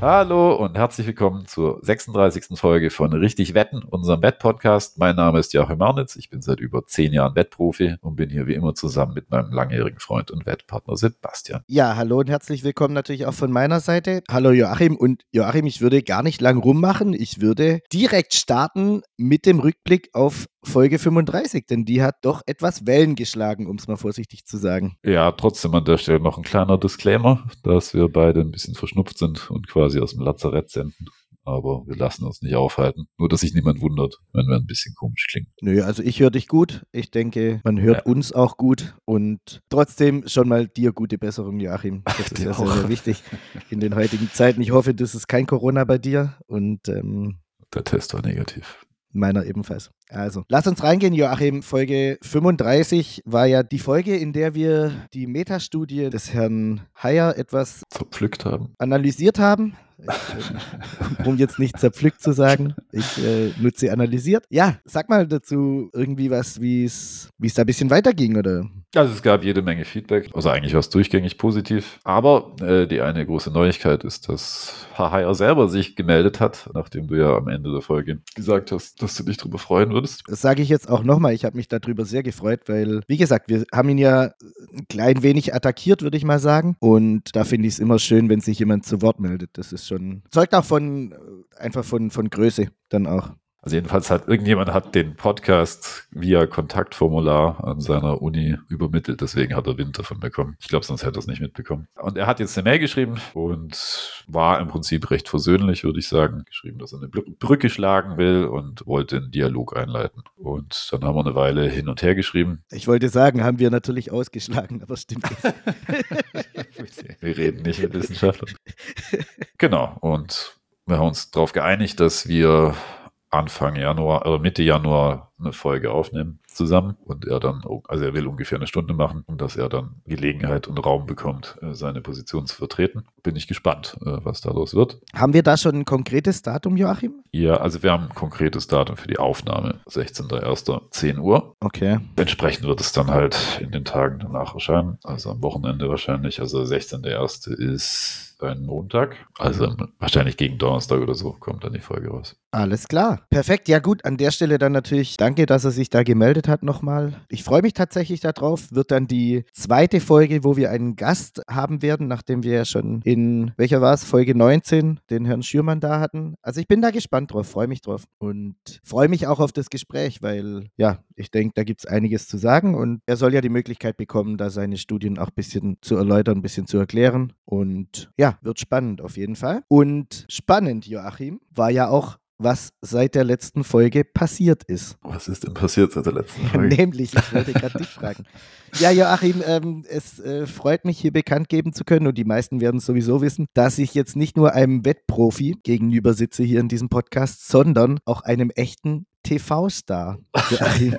Hallo und herzlich willkommen zur 36. Folge von Richtig Wetten, unserem Wettpodcast. Mein Name ist Joachim Marnitz, ich bin seit über zehn Jahren Wettprofi und bin hier wie immer zusammen mit meinem langjährigen Freund und Wettpartner Sebastian. Ja, hallo und herzlich willkommen natürlich auch von meiner Seite. Hallo Joachim und Joachim, ich würde gar nicht lang rummachen, ich würde direkt starten mit dem Rückblick auf Folge 35, denn die hat doch etwas Wellen geschlagen, um es mal vorsichtig zu sagen. Ja, trotzdem an der Stelle noch ein kleiner Disclaimer, dass wir beide ein bisschen verschnupft sind und quasi aus dem Lazarett senden. Aber wir lassen uns nicht aufhalten. Nur, dass sich niemand wundert, wenn wir ein bisschen komisch klingen. Nö, also ich höre dich gut. Ich denke, man hört ja. uns auch gut. Und trotzdem schon mal dir gute Besserung, Joachim. Das ist ja sehr, sehr wichtig in den heutigen Zeiten. Ich hoffe, das ist kein Corona bei dir. Und ähm, der Test war negativ. Meiner ebenfalls. Also, lass uns reingehen, Joachim. Folge 35 war ja die Folge, in der wir die Metastudie des Herrn Heyer etwas zerpflückt haben. Analysiert haben. Ich, um jetzt nicht zerpflückt zu sagen, ich äh, nutze analysiert. Ja, sag mal dazu irgendwie was, wie es da ein bisschen weiterging, oder? Also es gab jede Menge Feedback, also eigentlich war es durchgängig positiv. Aber äh, die eine große Neuigkeit ist, dass Hahaya selber sich gemeldet hat, nachdem du ja am Ende der Folge gesagt hast, dass du dich darüber freuen würdest. Das sage ich jetzt auch nochmal. Ich habe mich darüber sehr gefreut, weil, wie gesagt, wir haben ihn ja ein klein wenig attackiert, würde ich mal sagen. Und da finde ich es immer schön, wenn sich jemand zu Wort meldet. Das ist schon, zeugt auch von, einfach von, von Größe dann auch. Also jedenfalls hat irgendjemand hat den Podcast via Kontaktformular an seiner Uni übermittelt, deswegen hat er Wind davon bekommen. Ich glaube, sonst hätte er es nicht mitbekommen. Und er hat jetzt eine Mail geschrieben und war im Prinzip recht versöhnlich, würde ich sagen. Geschrieben, dass er eine Brücke schlagen will und wollte einen Dialog einleiten. Und dann haben wir eine Weile hin und her geschrieben. Ich wollte sagen, haben wir natürlich ausgeschlagen, aber stimmt nicht. wir reden nicht mit Wissenschaftlern. Genau, und wir haben uns darauf geeinigt, dass wir Anfang Januar oder Mitte Januar eine Folge aufnehmen zusammen und er dann, also er will ungefähr eine Stunde machen und dass er dann Gelegenheit und Raum bekommt, äh, seine Position zu vertreten. Bin ich gespannt, äh, was daraus wird. Haben wir da schon ein konkretes Datum, Joachim? Ja, also wir haben ein konkretes Datum für die Aufnahme, 16.01.10 Uhr. Okay. Entsprechend wird es dann halt in den Tagen danach erscheinen, also am Wochenende wahrscheinlich. Also 16.01. ist ein Montag. Also wahrscheinlich gegen Donnerstag oder so kommt dann die Folge raus. Alles klar. Perfekt. Ja gut, an der Stelle dann natürlich danke, dass er sich da gemeldet hat nochmal. Ich freue mich tatsächlich darauf. Wird dann die zweite Folge, wo wir einen Gast haben werden, nachdem wir ja schon in, welcher war es, Folge 19, den Herrn Schürmann da hatten. Also ich bin da gespannt drauf, freue mich drauf und freue mich auch auf das Gespräch, weil ja, ich denke, da gibt es einiges zu sagen und er soll ja die Möglichkeit bekommen, da seine Studien auch ein bisschen zu erläutern, ein bisschen zu erklären. Und ja, wird spannend auf jeden Fall. Und spannend, Joachim, war ja auch was seit der letzten Folge passiert ist. Was ist denn passiert seit der letzten Folge? Nämlich, ich wollte gerade dich fragen. Ja, Joachim, ähm, es äh, freut mich, hier bekannt geben zu können, und die meisten werden sowieso wissen, dass ich jetzt nicht nur einem Wettprofi gegenüber sitze hier in diesem Podcast, sondern auch einem echten TV-Star.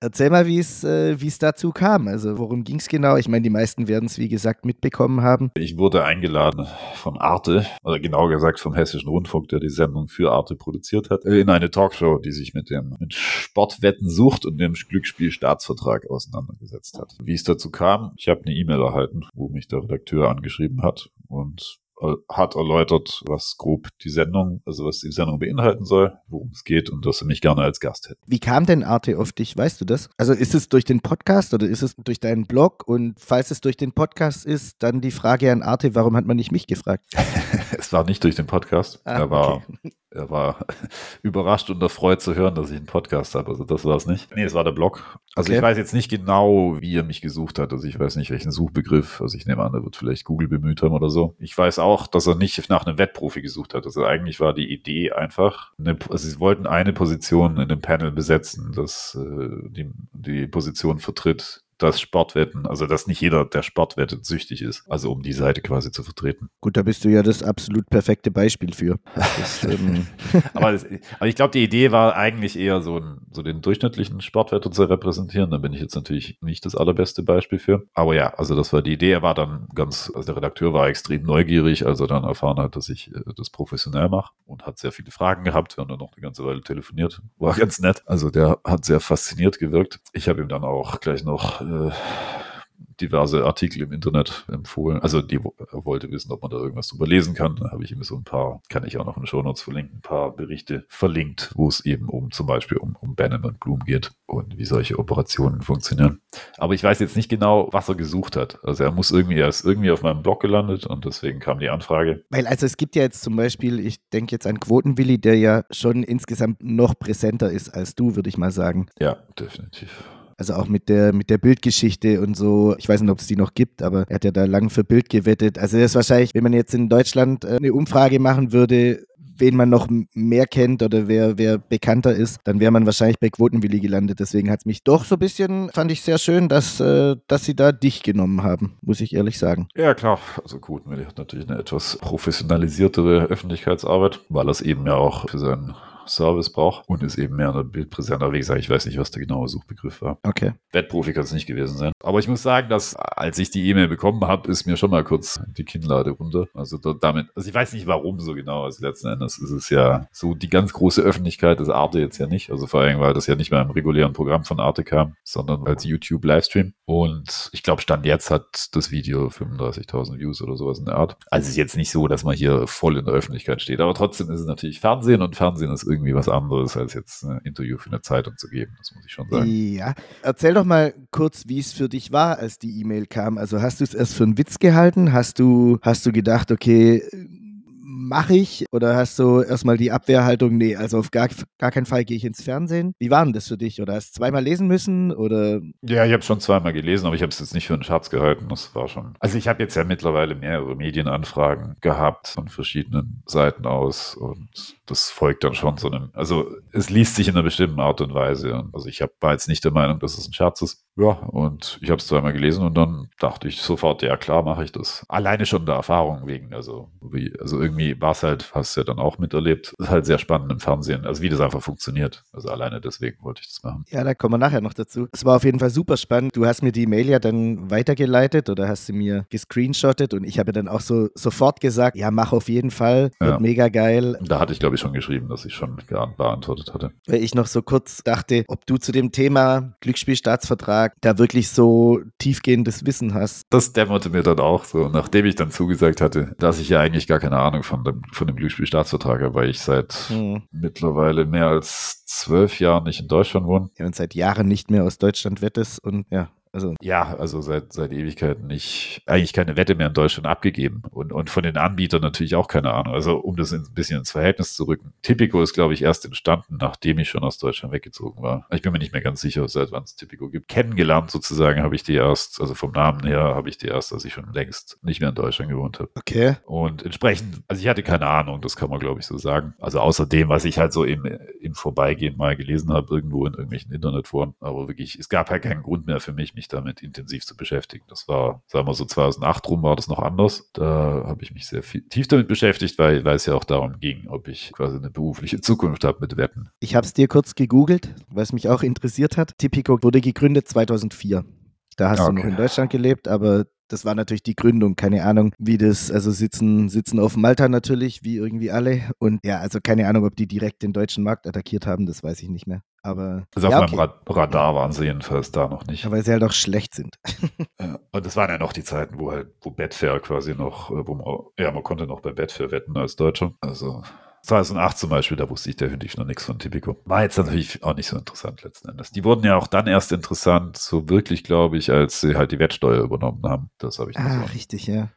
Erzähl mal, wie es äh, dazu kam. Also, worum ging es genau? Ich meine, die meisten werden es, wie gesagt, mitbekommen haben. Ich wurde eingeladen von Arte, oder genauer gesagt vom Hessischen Rundfunk, der die Sendung für Arte produziert hat, in eine Talkshow, die sich mit dem mit Sportwetten sucht und dem Glücksspielstaatsvertrag auseinandergesetzt hat. Wie es dazu kam, ich habe eine E-Mail erhalten, wo mich der Redakteur angeschrieben hat und hat erläutert, was grob die Sendung, also was die Sendung beinhalten soll, worum es geht und dass er mich gerne als Gast hätte. Wie kam denn Arte auf dich? Weißt du das? Also ist es durch den Podcast oder ist es durch deinen Blog? Und falls es durch den Podcast ist, dann die Frage an Arte, warum hat man nicht mich gefragt? es war nicht durch den Podcast. Ah, er war okay er war überrascht und erfreut zu hören, dass ich einen Podcast habe. Also das war es nicht. Nee, es war der Blog. Also okay. ich weiß jetzt nicht genau, wie er mich gesucht hat. Also ich weiß nicht, welchen Suchbegriff. Also ich nehme an, er wird vielleicht Google bemüht haben oder so. Ich weiß auch, dass er nicht nach einem Wettprofi gesucht hat. Also eigentlich war die Idee einfach, eine, also sie wollten eine Position in dem Panel besetzen, das äh, die, die Position vertritt, dass Sportwetten, also dass nicht jeder, der Sportwettet, süchtig ist. Also um die Seite quasi zu vertreten. Gut, da bist du ja das absolut perfekte Beispiel für. Das, ähm aber, das, aber, ich glaube, die Idee war eigentlich eher so, ein, so den durchschnittlichen Sportwetter zu repräsentieren. Da bin ich jetzt natürlich nicht das allerbeste Beispiel für. Aber ja, also das war die Idee. Er war dann ganz, also der Redakteur war extrem neugierig, als er dann erfahren hat, dass ich äh, das professionell mache und hat sehr viele Fragen gehabt. Wir haben dann noch eine ganze Weile telefoniert. War ganz nett. Also der hat sehr fasziniert gewirkt. Ich habe ihm dann auch gleich noch äh, diverse Artikel im Internet empfohlen. Also die wollte wissen, ob man da irgendwas drüber lesen kann. Da habe ich ihm so ein paar, kann ich auch noch in den Shownotes verlinken, ein paar Berichte verlinkt, wo es eben um zum Beispiel um, um Bannon und Bloom geht und wie solche Operationen funktionieren. Aber ich weiß jetzt nicht genau, was er gesucht hat. Also er muss irgendwie, er ist irgendwie auf meinem Blog gelandet und deswegen kam die Anfrage. Weil also es gibt ja jetzt zum Beispiel, ich denke jetzt an Quotenwilli, der ja schon insgesamt noch präsenter ist als du, würde ich mal sagen. Ja, definitiv. Also auch mit der, mit der Bildgeschichte und so. Ich weiß nicht, ob es die noch gibt, aber er hat ja da lang für Bild gewettet. Also das ist wahrscheinlich, wenn man jetzt in Deutschland äh, eine Umfrage machen würde, wen man noch mehr kennt oder wer, wer bekannter ist, dann wäre man wahrscheinlich bei Quotenwilli gelandet. Deswegen hat es mich doch so ein bisschen, fand ich sehr schön, dass, äh, dass sie da dich genommen haben, muss ich ehrlich sagen. Ja, klar. Also Quotenwilli hat natürlich eine etwas professionalisiertere Öffentlichkeitsarbeit, weil er es eben ja auch für seinen Service braucht und ist eben mehr in der wie gesagt, ich weiß nicht, was der genaue Suchbegriff war. Okay. Wettprofi kann es nicht gewesen sein. Aber ich muss sagen, dass als ich die E-Mail bekommen habe, ist mir schon mal kurz die Kinnlade runter. Also damit, also ich weiß nicht warum so genau. Also letzten Endes ist es ja so die ganz große Öffentlichkeit ist Arte jetzt ja nicht. Also vor allem, weil das ja nicht mehr im regulären Programm von Arte kam, sondern als YouTube Livestream. Und ich glaube, Stand jetzt hat das Video 35.000 Views oder sowas in der Art. Also es ist jetzt nicht so, dass man hier voll in der Öffentlichkeit steht. Aber trotzdem ist es natürlich Fernsehen und Fernsehen ist irgendwie was anderes, als jetzt ein Interview für eine Zeitung zu geben. Das muss ich schon sagen. Ja. Erzähl doch mal kurz, wie es für dich war, als die E-Mail kam. Also hast du es erst für einen Witz gehalten? Hast du, hast du gedacht, okay, mache ich? Oder hast du erstmal die Abwehrhaltung, nee, also auf gar, gar keinen Fall gehe ich ins Fernsehen? Wie war denn das für dich? Oder hast du zweimal lesen müssen? Oder? Ja, ich habe schon zweimal gelesen, aber ich habe es jetzt nicht für einen Scherz gehalten. Das war schon. Also ich habe jetzt ja mittlerweile mehrere Medienanfragen gehabt von verschiedenen Seiten aus und das folgt dann schon so einem, also es liest sich in einer bestimmten Art und Weise. Also ich hab, war jetzt nicht der Meinung, dass es ein Scherz ist. Ja, und ich habe es zweimal gelesen und dann dachte ich sofort, ja klar, mache ich das. Alleine schon der Erfahrung wegen. Also, also irgendwie war es halt, hast du ja dann auch miterlebt, ist halt sehr spannend im Fernsehen, also wie das einfach funktioniert. Also alleine deswegen wollte ich das machen. Ja, da kommen wir nachher noch dazu. Es war auf jeden Fall super spannend. Du hast mir die Mail ja dann weitergeleitet oder hast sie mir gescreenshottet und ich habe dann auch so sofort gesagt, ja, mach auf jeden Fall, wird ja. mega geil. Da hatte ich, glaube ich, schon geschrieben, dass ich schon beantwortet hatte. Weil ich noch so kurz dachte, ob du zu dem Thema Glücksspielstaatsvertrag da wirklich so tiefgehendes Wissen hast. Das dämmerte mir dann auch so, nachdem ich dann zugesagt hatte, dass ich ja eigentlich gar keine Ahnung von dem, von dem Glücksspielstaatsvertrag habe, weil ich seit hm. mittlerweile mehr als zwölf Jahren nicht in Deutschland wohne. Ja, und seit Jahren nicht mehr aus Deutschland wettest und ja. Also ja, also seit, seit Ewigkeiten nicht, eigentlich keine Wette mehr in Deutschland abgegeben und, und von den Anbietern natürlich auch keine Ahnung. Also um das ein bisschen ins Verhältnis zu rücken. Tipico ist, glaube ich, erst entstanden, nachdem ich schon aus Deutschland weggezogen war. Ich bin mir nicht mehr ganz sicher, seit wann es Tipico gibt. Kennengelernt sozusagen habe ich die erst, also vom Namen her habe ich die erst, als ich schon längst nicht mehr in Deutschland gewohnt habe. Okay. Und entsprechend, also ich hatte keine Ahnung, das kann man, glaube ich, so sagen. Also außer dem, was ich halt so im, im Vorbeigehen mal gelesen habe, irgendwo in irgendwelchen Internetforen. Aber wirklich, es gab halt keinen Grund mehr für mich, mich damit intensiv zu beschäftigen. Das war, sagen wir so 2008 rum war das noch anders. Da habe ich mich sehr viel, tief damit beschäftigt, weil, weil es ja auch darum ging, ob ich quasi eine berufliche Zukunft habe mit Wetten. Ich habe es dir kurz gegoogelt, weil es mich auch interessiert hat. Tipico wurde gegründet 2004. Da hast okay. du noch in Deutschland gelebt, aber das war natürlich die Gründung, keine Ahnung, wie das, also sitzen, sitzen auf Malta natürlich, wie irgendwie alle. Und ja, also keine Ahnung, ob die direkt den deutschen Markt attackiert haben, das weiß ich nicht mehr. Aber. Also ja, auf okay. meinem Radar waren sie jedenfalls da noch nicht. Weil sie halt auch schlecht sind. und das waren ja noch die Zeiten, wo halt, wo Betfair quasi noch, äh, wo man, ja, man konnte noch bei Betfair wetten als Deutscher. Also 2008 zum Beispiel, da wusste ich definitiv noch nichts von Tipico. War jetzt natürlich auch nicht so interessant letzten Endes. Die wurden ja auch dann erst interessant, so wirklich, glaube ich, als sie halt die Wettsteuer übernommen haben. Das habe ich nicht Ah, richtig, ja.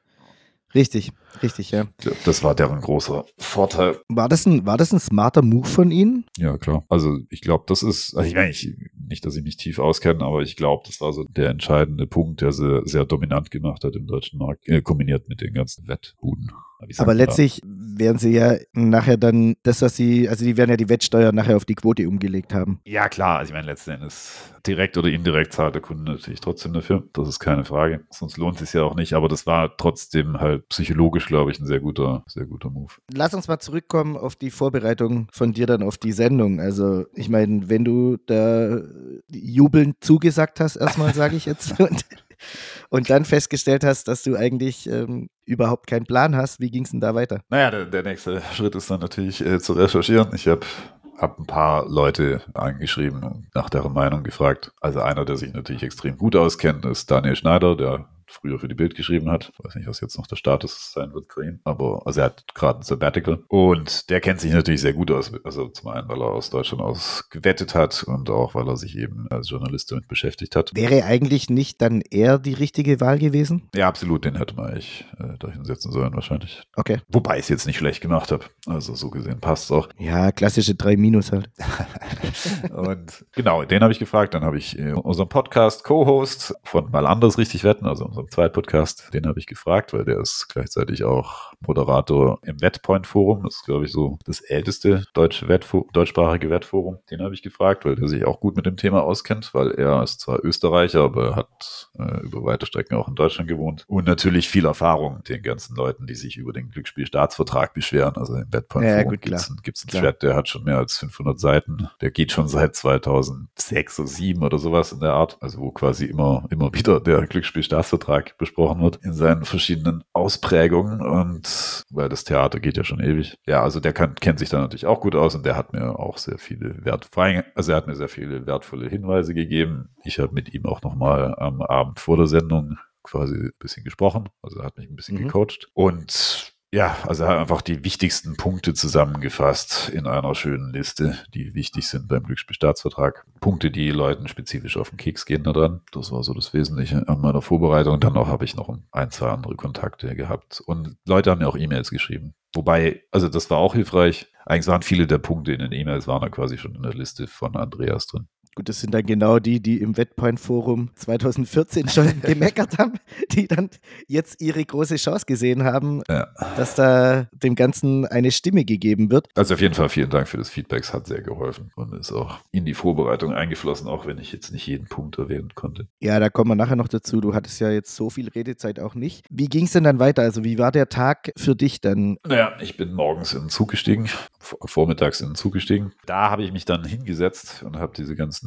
Richtig, richtig, ja. Das war deren großer Vorteil. War das ein, war das ein smarter Move von Ihnen? Ja, klar. Also ich glaube, das ist, also ich meine, ich, nicht, dass ich mich tief auskenne, aber ich glaube, das war so der entscheidende Punkt, der sie sehr dominant gemacht hat im deutschen Markt, äh, kombiniert mit den ganzen Wettbuden. Aber letztlich werden sie ja nachher dann das, was sie, also die werden ja die Wettsteuer nachher auf die Quote umgelegt haben. Ja, klar. Also ich meine, letzten Endes direkt oder indirekt zahlt der Kunde natürlich trotzdem dafür. Das ist keine Frage. Sonst lohnt es sich ja auch nicht. Aber das war trotzdem halt psychologisch, glaube ich, ein sehr guter, sehr guter Move. Lass uns mal zurückkommen auf die Vorbereitung von dir dann auf die Sendung. Also ich meine, wenn du da jubelnd zugesagt hast, erstmal sage ich jetzt. Und dann festgestellt hast, dass du eigentlich ähm, überhaupt keinen Plan hast. Wie ging es denn da weiter? Naja, der, der, nächste Schritt ist dann natürlich äh, zu recherchieren. Ich habe habe ein paar Leute angeschrieben und nach deren Meinung gefragt. Also einer, der sich natürlich extrem gut auskennt, ist Daniel Schneider, der früher für die Bild geschrieben hat. Ich weiß nicht, was jetzt noch der Status sein wird für ihn. Aber also er hat gerade ein Sabbatical. Und der kennt sich natürlich sehr gut aus. Also zum einen, weil er aus Deutschland aus gewettet hat und auch, weil er sich eben als Journalist damit beschäftigt hat. Wäre eigentlich nicht dann eher die richtige Wahl gewesen? Ja, absolut. Den hätte man eigentlich äh, da hinsetzen sollen wahrscheinlich. Okay. Wobei ich es jetzt nicht schlecht gemacht habe. Also so gesehen passt es auch. Ja, klassische 3 Minus halt. und genau, den habe ich gefragt. Dann habe ich äh, unseren Podcast Co-Host von Mal anders richtig wetten, also unserem Zweitpodcast, den habe ich gefragt, weil der ist gleichzeitig auch Moderator im Wettpoint-Forum. Das ist, glaube ich, so das älteste deutsche Wettfo deutschsprachige Wettforum. Den habe ich gefragt, weil der sich auch gut mit dem Thema auskennt, weil er ist zwar Österreicher, aber hat äh, über weite Strecken auch in Deutschland gewohnt und natürlich viel Erfahrung mit den ganzen Leuten, die sich über den Glücksspielstaatsvertrag beschweren. Also im Wettpoint-Forum ja, gibt es einen Chat, der hat schon mehr als 500 Seiten. Der geht schon seit 2006 oder 2007 oder sowas in der Art. Also wo quasi immer, immer wieder der Glücksspielstaatsvertrag besprochen wird in seinen verschiedenen Ausprägungen und weil das Theater geht ja schon ewig. Ja, also der kann, kennt sich da natürlich auch gut aus und der hat mir auch sehr viele wertvolle, also er hat mir sehr viele wertvolle Hinweise gegeben. Ich habe mit ihm auch nochmal am Abend vor der Sendung quasi ein bisschen gesprochen. Also er hat mich ein bisschen mhm. gecoacht. Und ja, also einfach die wichtigsten Punkte zusammengefasst in einer schönen Liste, die wichtig sind beim Glücksspielstaatsvertrag. Punkte, die Leuten spezifisch auf den Keks gehen da dran. Das war so das Wesentliche an meiner Vorbereitung. Dann noch habe ich noch ein, zwei andere Kontakte gehabt. Und Leute haben mir auch E-Mails geschrieben. Wobei, also das war auch hilfreich. Eigentlich waren viele der Punkte in den E-Mails waren da quasi schon in der Liste von Andreas drin. Gut, das sind dann genau die, die im Wettpoint-Forum 2014 schon gemeckert haben, die dann jetzt ihre große Chance gesehen haben, ja. dass da dem Ganzen eine Stimme gegeben wird. Also auf jeden Fall vielen Dank für das Feedback, es hat sehr geholfen und ist auch in die Vorbereitung eingeflossen, auch wenn ich jetzt nicht jeden Punkt erwähnen konnte. Ja, da kommen wir nachher noch dazu. Du hattest ja jetzt so viel Redezeit auch nicht. Wie ging es denn dann weiter? Also wie war der Tag für dich dann? Naja, ich bin morgens in den Zug gestiegen, vormittags in den Zug gestiegen. Da habe ich mich dann hingesetzt und habe diese ganzen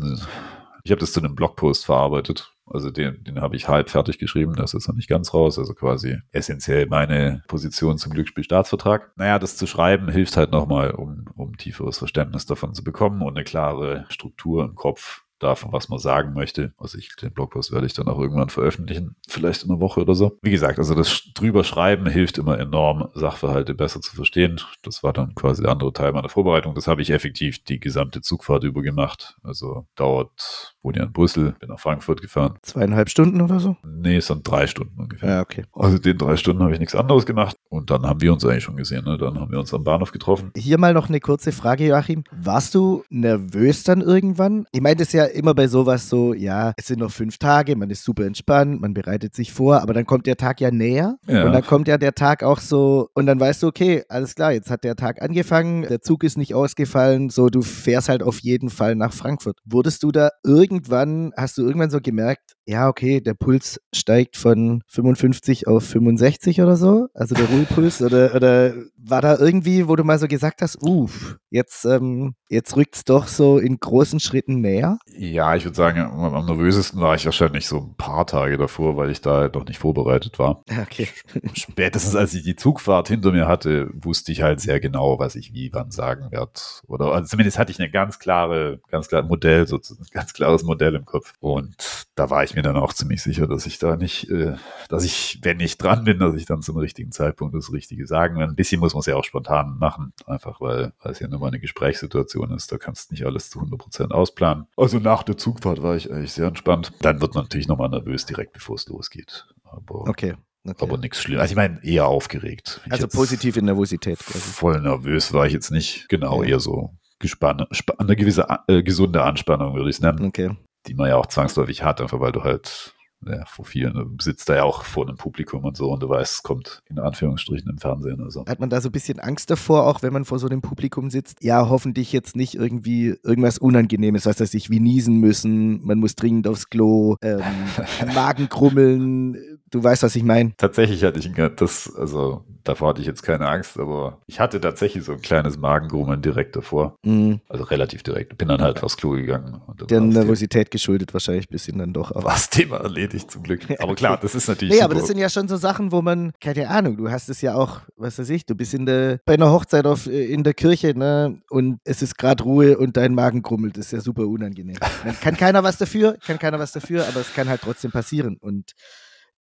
ich habe das zu einem Blogpost verarbeitet. Also den, den habe ich halb fertig geschrieben, das ist noch nicht ganz raus. Also quasi essentiell meine Position zum Glücksspielstaatsvertrag. Naja, das zu schreiben hilft halt nochmal, um, um tieferes Verständnis davon zu bekommen und eine klare Struktur im Kopf davon, was man sagen möchte. Also ich, den Blogpost werde ich dann auch irgendwann veröffentlichen, vielleicht in einer Woche oder so. Wie gesagt, also das drüber schreiben hilft immer enorm, Sachverhalte besser zu verstehen. Das war dann quasi der andere Teil meiner Vorbereitung. Das habe ich effektiv die gesamte Zugfahrt über gemacht. Also dauert, wohne ja in Brüssel, bin nach Frankfurt gefahren. Zweieinhalb Stunden oder so? Nee, es sind drei Stunden ungefähr. Ja, okay. Also den drei Stunden habe ich nichts anderes gemacht und dann haben wir uns eigentlich schon gesehen. Ne? Dann haben wir uns am Bahnhof getroffen. Hier mal noch eine kurze Frage, Joachim. Warst du nervös dann irgendwann? Ich meine, das ist ja immer bei sowas so, ja, es sind noch fünf Tage, man ist super entspannt, man bereitet sich vor, aber dann kommt der Tag ja näher ja. und dann kommt ja der Tag auch so und dann weißt du, okay, alles klar, jetzt hat der Tag angefangen, der Zug ist nicht ausgefallen, so du fährst halt auf jeden Fall nach Frankfurt. Wurdest du da irgendwann, hast du irgendwann so gemerkt, ja, okay, der Puls steigt von 55 auf 65 oder so, also der Ruhepuls oder, oder war da irgendwie, wo du mal so gesagt hast, uff, jetzt, ähm, jetzt rückt es doch so in großen Schritten näher? Ja, ich würde sagen, am nervösesten war ich wahrscheinlich so ein paar Tage davor, weil ich da halt noch nicht vorbereitet war. Okay. Spätestens als ich die Zugfahrt hinter mir hatte, wusste ich halt sehr genau, was ich wie wann sagen werde. Oder also zumindest hatte ich eine ganz klare, ganz klare Modell, sozusagen, ein ganz klares Modell im Kopf. Und da war ich mir dann auch ziemlich sicher, dass ich da nicht, äh, dass ich, wenn ich dran bin, dass ich dann zum richtigen Zeitpunkt das Richtige sagen werde. Ein bisschen muss man es ja auch spontan machen, einfach weil, weil es ja nur mal eine Gesprächssituation ist. Da kannst du nicht alles zu 100 Prozent ausplanen. Also nach der Zugfahrt war ich eigentlich sehr entspannt. Dann wird man natürlich nochmal nervös direkt, bevor es losgeht. Aber okay. Okay. Aber nichts Schlimmes. Also ich meine, eher aufgeregt. Ich also positive Nervosität. Quasi. Voll nervös war ich jetzt nicht. Genau, ja. eher so gespannt. Eine gewisse äh, gesunde Anspannung, würde ich es nennen. Okay. Die man ja auch zwangsläufig hat, einfach weil du halt ja, vor vielen sitzt da ja auch vor einem Publikum und so und du weißt, es kommt in Anführungsstrichen im Fernsehen oder so. Hat man da so ein bisschen Angst davor, auch wenn man vor so einem Publikum sitzt? Ja, hoffentlich jetzt nicht irgendwie irgendwas Unangenehmes, was weiß ich, wie niesen müssen, man muss dringend aufs Klo, ähm, Magen krummeln, du weißt, was ich meine. Tatsächlich hatte ich das, also davor hatte ich jetzt keine Angst, aber ich hatte tatsächlich so ein kleines Magengrummeln direkt davor. Mhm. Also relativ direkt. Bin dann halt aufs Klo gegangen. Der Nervosität geschuldet wahrscheinlich ein bisschen dann doch. War das Thema erledigt zum Glück. Aber klar, das ist natürlich. Nee, super. aber das sind ja schon so Sachen, wo man, keine Ahnung, du hast es ja auch, was weiß ich, du bist in der, bei einer Hochzeit auf, äh, in der Kirche, ne, und es ist gerade Ruhe und dein Magen grummelt. Das ist ja super unangenehm. Dann kann keiner was dafür, kann keiner was dafür, aber es kann halt trotzdem passieren. Und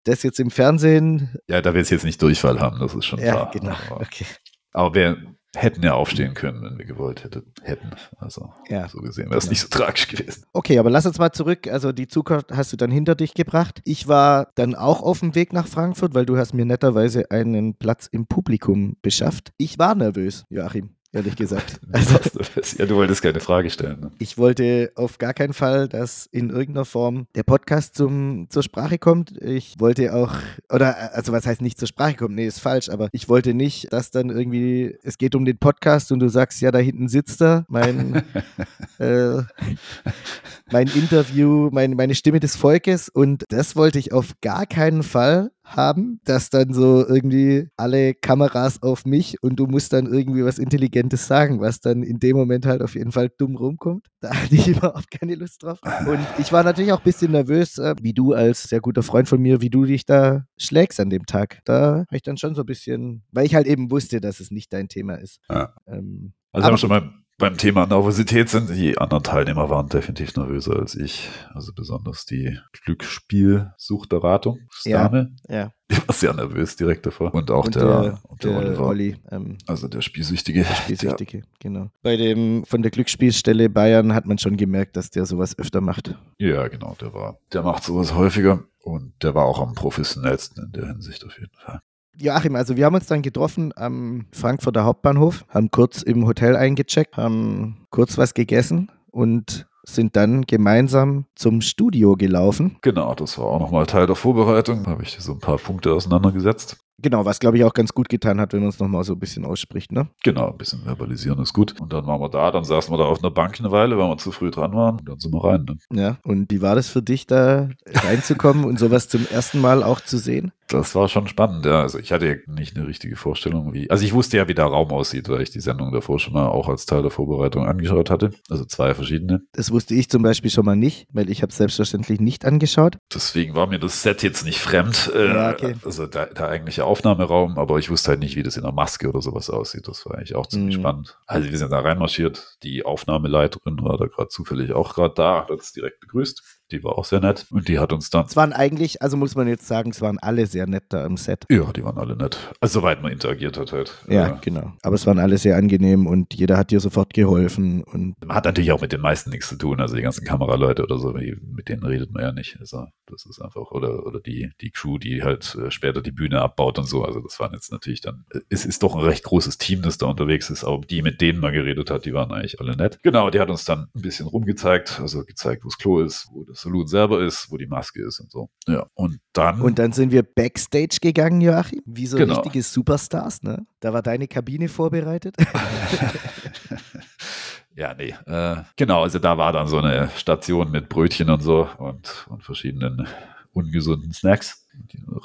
das jetzt im Fernsehen. Ja, da wir es jetzt nicht Durchfall haben, das ist schon ja, klar. Genau. Aber, okay. aber wir hätten ja aufstehen können, wenn wir gewollt hätten. Also ja, so gesehen wäre es genau. nicht so tragisch gewesen. Okay, aber lass uns mal zurück. Also die Zukunft hast du dann hinter dich gebracht. Ich war dann auch auf dem Weg nach Frankfurt, weil du hast mir netterweise einen Platz im Publikum beschafft. Ich war nervös, Joachim ehrlich gesagt. Also, ja, du wolltest keine Frage stellen. Ne? Ich wollte auf gar keinen Fall, dass in irgendeiner Form der Podcast zum, zur Sprache kommt. Ich wollte auch, oder also was heißt nicht zur Sprache kommt, nee, ist falsch, aber ich wollte nicht, dass dann irgendwie, es geht um den Podcast und du sagst, ja, da hinten sitzt er, mein, äh, mein Interview, mein, meine Stimme des Volkes und das wollte ich auf gar keinen Fall haben, dass dann so irgendwie alle Kameras auf mich und du musst dann irgendwie was Intelligentes sagen, was dann in dem Moment halt auf jeden Fall dumm rumkommt. Da hatte ich überhaupt keine Lust drauf. Und ich war natürlich auch ein bisschen nervös, äh, wie du als sehr guter Freund von mir, wie du dich da schlägst an dem Tag. Da habe ich dann schon so ein bisschen, weil ich halt eben wusste, dass es nicht dein Thema ist. Ja. Ähm, also haben wir schon mal beim Thema Nervosität sind. Die anderen Teilnehmer waren definitiv nervöser als ich. Also besonders die Glücksspielsuchberatung, Dame. Ja, ja. Die war sehr nervös direkt davor. Und auch und der, und der, der Oliver. Olli, ähm, also der Spielsüchtige. Der Spielsüchtige, ja. genau. Bei dem von der Glücksspielstelle Bayern hat man schon gemerkt, dass der sowas öfter macht. Ja, genau, der war. Der macht sowas häufiger. Und der war auch am professionellsten in der Hinsicht auf jeden Fall. Joachim, also wir haben uns dann getroffen am Frankfurter Hauptbahnhof, haben kurz im Hotel eingecheckt, haben kurz was gegessen und sind dann gemeinsam zum Studio gelaufen. Genau, das war auch nochmal Teil der Vorbereitung. Da habe ich so ein paar Punkte auseinandergesetzt. Genau, was glaube ich auch ganz gut getan hat, wenn man es nochmal so ein bisschen ausspricht, ne? Genau, ein bisschen verbalisieren ist gut. Und dann waren wir da, dann saßen wir da auf einer Bank eine Weile, weil wir zu früh dran waren und dann sind wir rein. Ne? Ja, und wie war das für dich, da reinzukommen und sowas zum ersten Mal auch zu sehen? Das war schon spannend, ja. Also ich hatte ja nicht eine richtige Vorstellung, wie. Also ich wusste ja, wie der Raum aussieht, weil ich die Sendung davor schon mal auch als Teil der Vorbereitung angeschaut hatte. Also zwei verschiedene. Das wusste ich zum Beispiel schon mal nicht, weil ich habe es selbstverständlich nicht angeschaut. Deswegen war mir das Set jetzt nicht fremd. Äh, ja, okay. Also der, der eigentliche Aufnahmeraum, aber ich wusste halt nicht, wie das in der Maske oder sowas aussieht. Das war eigentlich auch ziemlich mhm. spannend. Also wir sind da reinmarschiert. Die Aufnahmeleiterin war da gerade zufällig auch gerade da, hat uns direkt begrüßt. Die war auch sehr nett und die hat uns dann. Es waren eigentlich, also muss man jetzt sagen, es waren alle sehr nett da im Set. Ja, die waren alle nett. Also soweit man interagiert hat halt. Ja, äh, genau. Aber es waren alle sehr angenehm und jeder hat dir sofort geholfen. Und man hat natürlich auch mit den meisten nichts zu tun. Also die ganzen Kameraleute oder so, mit denen redet man ja nicht. Also das ist einfach, oder, oder die, die Crew, die halt äh, später die Bühne abbaut und so. Also das waren jetzt natürlich dann, es ist doch ein recht großes Team, das da unterwegs ist, aber die, mit denen man geredet hat, die waren eigentlich alle nett. Genau, die hat uns dann ein bisschen rumgezeigt, also gezeigt, wo das Klo ist, wo das Saloon selber ist, wo die Maske ist und so. Ja, und dann. Und dann sind wir Backstage gegangen, Joachim, wie so genau. richtige Superstars, ne? Da war deine Kabine vorbereitet. Ja, nee. Äh, genau, also da war dann so eine Station mit Brötchen und so und, und verschiedenen ungesunden Snacks,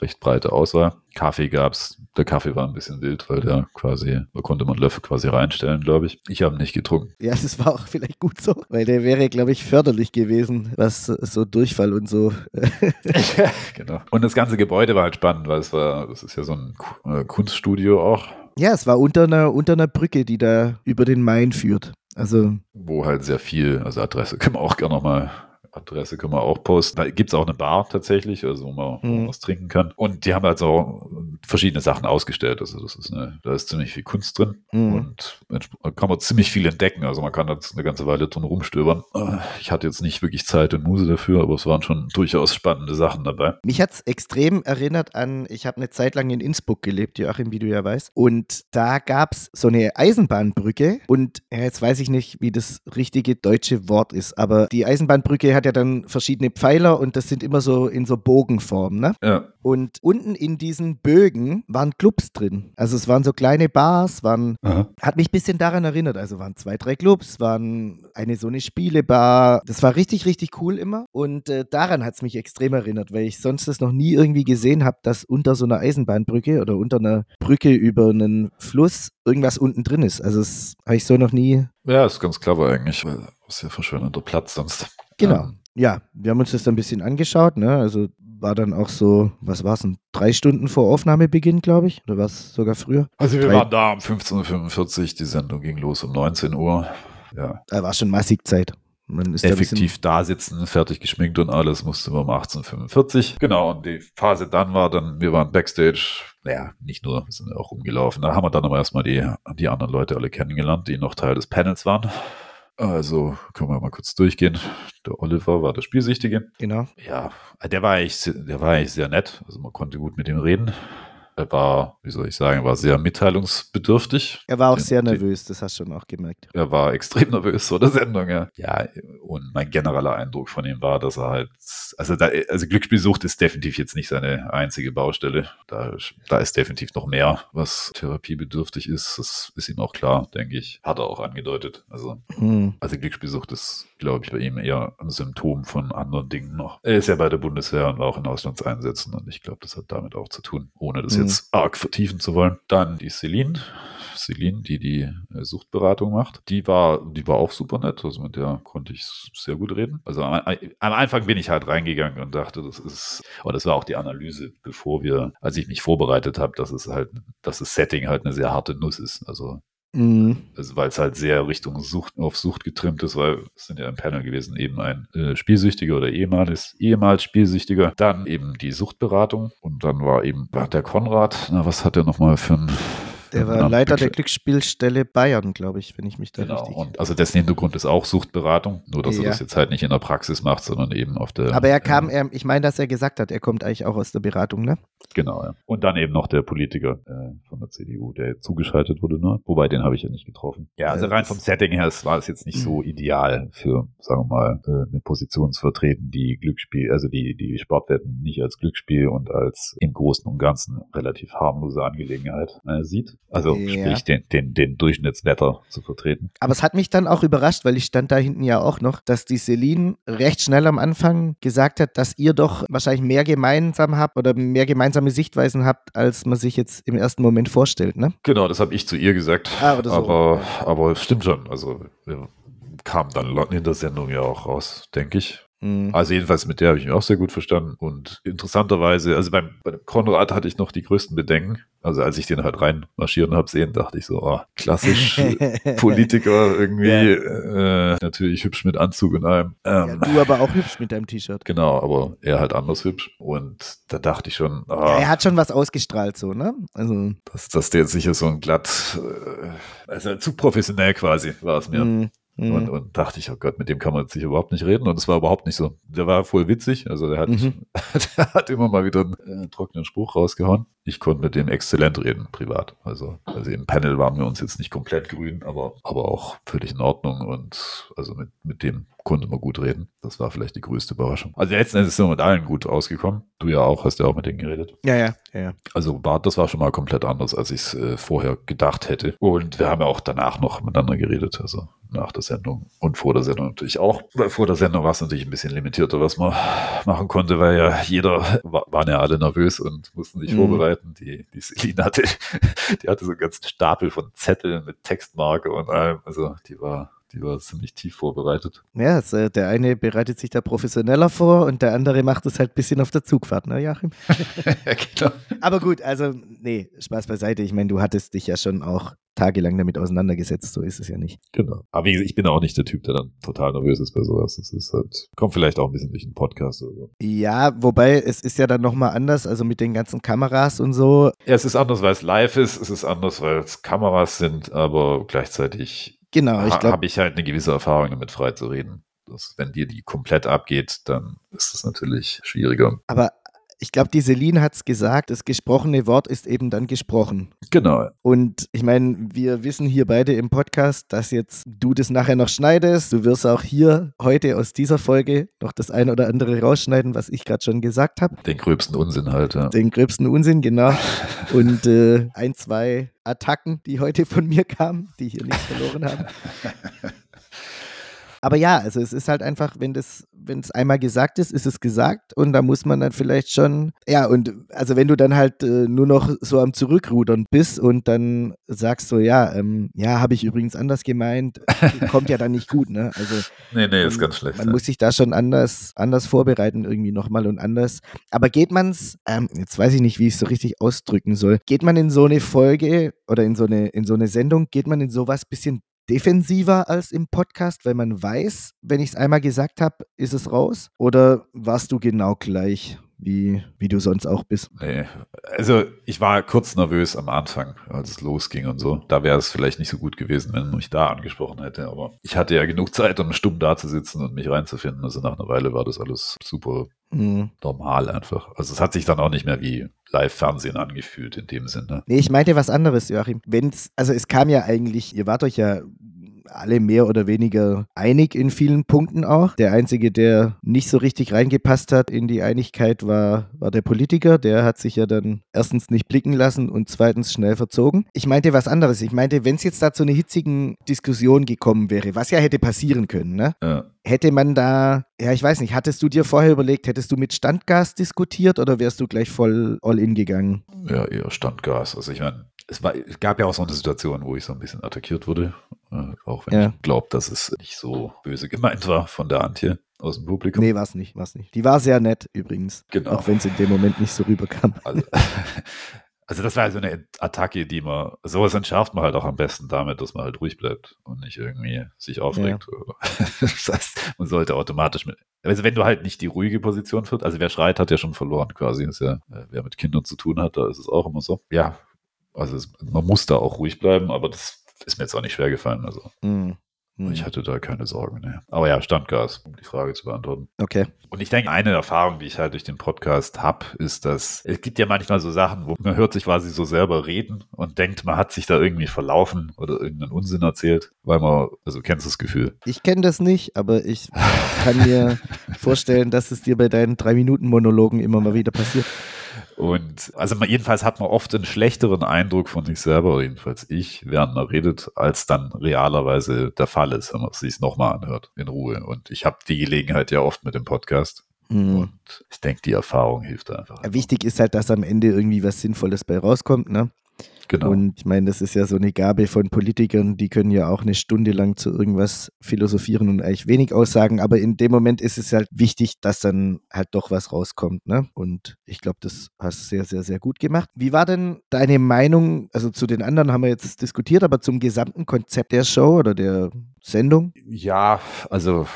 recht breite Auswahl. Kaffee gab's. Der Kaffee war ein bisschen wild, weil der quasi, da konnte man Löffel quasi reinstellen, glaube ich. Ich habe nicht getrunken. Ja, das war auch vielleicht gut so, weil der wäre, glaube ich, förderlich gewesen, was so Durchfall und so. ja, genau. Und das ganze Gebäude war halt spannend, weil es war, das ist ja so ein äh, Kunststudio auch. Ja, es war unter einer, unter einer Brücke, die da über den Main führt. Also. Wo halt sehr viel, also Adresse können wir auch gerne nochmal Adresse können wir auch posten. Da gibt es auch eine Bar tatsächlich, also wo man, mhm. was trinken kann. Und die haben halt so verschiedene Sachen ausgestellt. Also das ist eine, da ist ziemlich viel Kunst drin mhm. und da kann man ziemlich viel entdecken. Also man kann da eine ganze Weile drin rumstöbern. Äh, ich hatte jetzt nicht wirklich Zeit und Muse dafür, aber es waren schon durchaus spannende Sachen dabei. Mich hat es extrem erinnert an, ich habe eine Zeit lang in Innsbruck gelebt, Joachim, wie du ja weißt. Und da gab es so eine Eisenbahnbrücke und ja, jetzt weiß ich nicht, wie das richtige deutsche Wort ist, aber die Eisenbahnbrücke hat ja dann verschiedene Pfeiler und das sind immer so in so Bogenform, ne? Ja. Und unten in diesen Bögen waren Clubs drin. Also es waren so kleine Bars, waren, hat mich ein bisschen daran erinnert. Also waren zwei, drei Clubs, waren eine so eine Spielebar. Das war richtig, richtig cool immer. Und äh, daran hat es mich extrem erinnert, weil ich sonst das noch nie irgendwie gesehen habe, dass unter so einer Eisenbahnbrücke oder unter einer Brücke über einen Fluss irgendwas unten drin ist. Also das habe ich so noch nie. Ja, ist ganz clever eigentlich, weil es ja verschwendender Platz sonst. Genau. Ähm. Ja, wir haben uns das dann ein bisschen angeschaut. Ne? Also war dann auch so, was war es denn, drei Stunden vor Aufnahmebeginn, glaube ich, oder was sogar früher? Also wir drei. waren da um 15.45 Uhr, die Sendung ging los um 19 Uhr. Ja. Da war schon massig Zeit. Man ist Effektiv da, da sitzen, fertig geschminkt und alles, musste man um 18.45 Genau, und die Phase dann war dann, wir waren Backstage, naja, nicht nur, wir sind auch rumgelaufen. Da haben wir dann aber erstmal die, die anderen Leute alle kennengelernt, die noch Teil des Panels waren. Also können wir mal kurz durchgehen. Der Oliver war der Spielsichtige. Genau. Ja, der war eigentlich, der war eigentlich sehr nett. Also man konnte gut mit ihm reden. Er war, wie soll ich sagen, war sehr mitteilungsbedürftig. Er war auch sehr nervös, das hast du schon auch gemerkt. Er war extrem nervös vor der Sendung, ja. Ja, und mein genereller Eindruck von ihm war, dass er halt, also, da, also Glücksspielsucht ist definitiv jetzt nicht seine einzige Baustelle. Da, da ist definitiv noch mehr, was therapiebedürftig ist. Das ist ihm auch klar, denke ich. Hat er auch angedeutet. Also, hm. also Glücksspielsucht ist, glaube ich, bei ihm eher ein Symptom von anderen Dingen noch. Er ist ja bei der Bundeswehr und war auch in Auslandseinsätzen und ich glaube, das hat damit auch zu tun, ohne das jetzt jetzt arg vertiefen zu wollen. Dann die Celine. Celine, die die äh, Suchtberatung macht. Die war, die war auch super nett. Also mit der konnte ich sehr gut reden. Also am, am Anfang bin ich halt reingegangen und dachte, das ist, und das war auch die Analyse, bevor wir, als ich mich vorbereitet habe, dass es halt, dass das Setting halt eine sehr harte Nuss ist. Also Mhm. Also, weil es halt sehr Richtung Sucht, auf Sucht getrimmt ist, weil es sind ja im Panel gewesen, eben ein äh, Spielsüchtiger oder ehemals, ehemals Spielsüchtiger, dann eben die Suchtberatung und dann war eben der Konrad, na, was hat er nochmal für ein der war Leiter der Glücksspielstelle Bayern, glaube ich, wenn ich mich da genau. richtig. Und also dessen Hintergrund ist auch Suchtberatung, nur dass ja. er das jetzt halt nicht in der Praxis macht, sondern eben auf der. Aber er kam, äh, ich meine, dass er gesagt hat, er kommt eigentlich auch aus der Beratung, ne? Genau, ja. Und dann eben noch der Politiker äh, von der CDU, der zugeschaltet wurde, ne? Wobei den habe ich ja nicht getroffen. Ja, also rein vom Setting her war es jetzt nicht so mhm. ideal für, sagen wir mal, äh, eine Position zu vertreten, die Glücksspiel, also die, die Sportwetten nicht als Glücksspiel und als im Großen und Ganzen relativ harmlose Angelegenheit äh, sieht. Also ja. sprich den, den, den Durchschnittswetter zu vertreten. Aber es hat mich dann auch überrascht, weil ich stand da hinten ja auch noch, dass die Celine recht schnell am Anfang gesagt hat, dass ihr doch wahrscheinlich mehr gemeinsam habt oder mehr gemeinsame Sichtweisen habt, als man sich jetzt im ersten Moment vorstellt, ne? Genau, das habe ich zu ihr gesagt. Ah, so. aber, aber es stimmt schon. Also kam dann in der Sendung ja auch raus, denke ich. Mhm. Also jedenfalls mit der habe ich mich auch sehr gut verstanden. Und interessanterweise, also beim, bei Konrad hatte ich noch die größten Bedenken. Also als ich den halt reinmarschieren habe sehen, dachte ich so, oh, klassisch Politiker irgendwie, ja. äh, natürlich hübsch mit Anzug und allem. Ähm, ja, du aber auch hübsch mit deinem T-Shirt. Genau, aber er halt anders hübsch. Und da dachte ich schon, oh, ja, er hat schon was ausgestrahlt so, ne? Also dass, dass der sicher so ein glatt, äh, also zu professionell quasi war es mir. Mhm. Mhm. Und, und, dachte ich, oh Gott, mit dem kann man sich überhaupt nicht reden. Und es war überhaupt nicht so. Der war voll witzig. Also der hat, mhm. der hat immer mal wieder einen äh, trockenen Spruch rausgehauen. Ich konnte mit dem exzellent reden, privat. Also, also im Panel waren wir uns jetzt nicht komplett grün, aber, aber auch völlig in Ordnung. Und also mit, mit dem konnte man gut reden. Das war vielleicht die größte Überraschung. Also letzten Endes sind wir mit allen gut ausgekommen. Du ja auch, hast ja auch mit denen geredet. Ja, ja, ja. ja. Also war, das war schon mal komplett anders, als ich es äh, vorher gedacht hätte. Und wir haben ja auch danach noch miteinander geredet. Also nach der Sendung und vor der Sendung natürlich auch. Weil vor der Sendung war es natürlich ein bisschen limitierter, was man machen konnte, weil ja jeder, waren ja alle nervös und mussten sich mhm. vorbereiten. Die, die Celine hatte, die hatte so einen ganzen Stapel von Zetteln mit Textmarke und allem. Also die war die war ziemlich tief vorbereitet. Ja, also der eine bereitet sich da professioneller vor und der andere macht es halt ein bisschen auf der Zugfahrt, ne, Joachim? ja, genau. Aber gut, also, nee, Spaß beiseite. Ich meine, du hattest dich ja schon auch tagelang damit auseinandergesetzt, so ist es ja nicht. Genau. Aber wie gesagt, ich bin auch nicht der Typ, der dann total nervös ist bei sowas. Das ist halt, kommt vielleicht auch ein bisschen durch den Podcast oder so. Ja, wobei es ist ja dann nochmal anders, also mit den ganzen Kameras und so. Ja, es ist anders, weil es live ist, es ist anders, weil es Kameras sind, aber gleichzeitig Genau, ich glaube. Habe ich halt eine gewisse Erfahrung damit frei zu reden. Das, wenn dir die komplett abgeht, dann ist das natürlich schwieriger. Aber ich glaube, die Celine hat es gesagt, das gesprochene Wort ist eben dann gesprochen. Genau. Und ich meine, wir wissen hier beide im Podcast, dass jetzt du das nachher noch schneidest. Du wirst auch hier heute aus dieser Folge noch das ein oder andere rausschneiden, was ich gerade schon gesagt habe. Den gröbsten Unsinn halt, ja. Den gröbsten Unsinn, genau. Und äh, ein, zwei Attacken, die heute von mir kamen, die hier nichts verloren haben. Aber ja, also es ist halt einfach, wenn das, wenn es einmal gesagt ist, ist es gesagt und da muss man dann vielleicht schon, ja, und also wenn du dann halt äh, nur noch so am Zurückrudern bist und dann sagst so, ja, ähm, ja, habe ich übrigens anders gemeint, kommt ja dann nicht gut, ne? Also nee, nee, ist ganz schlecht. Man ja. muss sich da schon anders, anders vorbereiten irgendwie nochmal und anders. Aber geht man's, ähm, jetzt weiß ich nicht, wie ich es so richtig ausdrücken soll, geht man in so eine Folge oder in so eine, in so eine Sendung, geht man in sowas bisschen defensiver als im Podcast, weil man weiß, wenn ich es einmal gesagt habe, ist es raus? Oder warst du genau gleich? Wie, wie du sonst auch bist. Nee, also ich war kurz nervös am Anfang, als es losging und so. Da wäre es vielleicht nicht so gut gewesen, wenn man mich da angesprochen hätte. Aber ich hatte ja genug Zeit, um stumm da zu sitzen und mich reinzufinden. Also nach einer Weile war das alles super mhm. normal einfach. Also es hat sich dann auch nicht mehr wie Live-Fernsehen angefühlt in dem Sinne. Nee, ich meinte was anderes, Joachim. Wenn's, also es kam ja eigentlich, ihr wart euch ja alle mehr oder weniger einig in vielen Punkten auch. Der Einzige, der nicht so richtig reingepasst hat in die Einigkeit, war, war der Politiker. Der hat sich ja dann erstens nicht blicken lassen und zweitens schnell verzogen. Ich meinte was anderes. Ich meinte, wenn es jetzt da zu einer hitzigen Diskussion gekommen wäre, was ja hätte passieren können, ne? Ja. Hätte man da, ja, ich weiß nicht, hattest du dir vorher überlegt, hättest du mit Standgas diskutiert oder wärst du gleich voll all in gegangen? Ja, eher Standgas. Also ich meine, es, war, es gab ja auch so eine Situation, wo ich so ein bisschen attackiert wurde. Äh, auch wenn ja. ich glaube, dass es nicht so böse gemeint war von der Antje aus dem Publikum. Nee, war es nicht, war's nicht. Die war sehr nett übrigens. Genau. Auch wenn es in dem Moment nicht so rüberkam. Also, also das war also eine Attacke, die man, sowas entschärft man halt auch am besten damit, dass man halt ruhig bleibt und nicht irgendwie sich aufregt. Ja. Das heißt, man sollte automatisch mit, also wenn du halt nicht die ruhige Position führst, also wer schreit, hat ja schon verloren quasi. ist ja, äh, wer mit Kindern zu tun hat, da ist es auch immer so. Ja, also es, man muss da auch ruhig bleiben, aber das ist mir jetzt auch nicht schwer gefallen. Also. Mhm. Ich hatte da keine Sorgen. Ne. Aber ja, Standgas, um die Frage zu beantworten. Okay. Und ich denke, eine Erfahrung, die ich halt durch den Podcast habe, ist, dass es gibt ja manchmal so Sachen, wo man hört sich quasi so selber reden und denkt, man hat sich da irgendwie verlaufen oder irgendeinen Unsinn erzählt, weil man, also kennst du das Gefühl? Ich kenne das nicht, aber ich kann mir vorstellen, dass es dir bei deinen drei Minuten Monologen immer mal wieder passiert. Und also jedenfalls hat man oft einen schlechteren Eindruck von sich selber, jedenfalls ich, während man redet, als dann realerweise der Fall ist, wenn man es sich nochmal anhört, in Ruhe. Und ich habe die Gelegenheit ja oft mit dem Podcast. Mhm. Und ich denke, die Erfahrung hilft einfach. Ja, wichtig ist halt, dass am Ende irgendwie was Sinnvolles bei rauskommt, ne? Genau. Und ich meine, das ist ja so eine Gabe von Politikern, die können ja auch eine Stunde lang zu irgendwas philosophieren und eigentlich wenig aussagen, aber in dem Moment ist es halt wichtig, dass dann halt doch was rauskommt. Ne? Und ich glaube, das hast du sehr, sehr, sehr gut gemacht. Wie war denn deine Meinung, also zu den anderen haben wir jetzt diskutiert, aber zum gesamten Konzept der Show oder der Sendung? Ja, also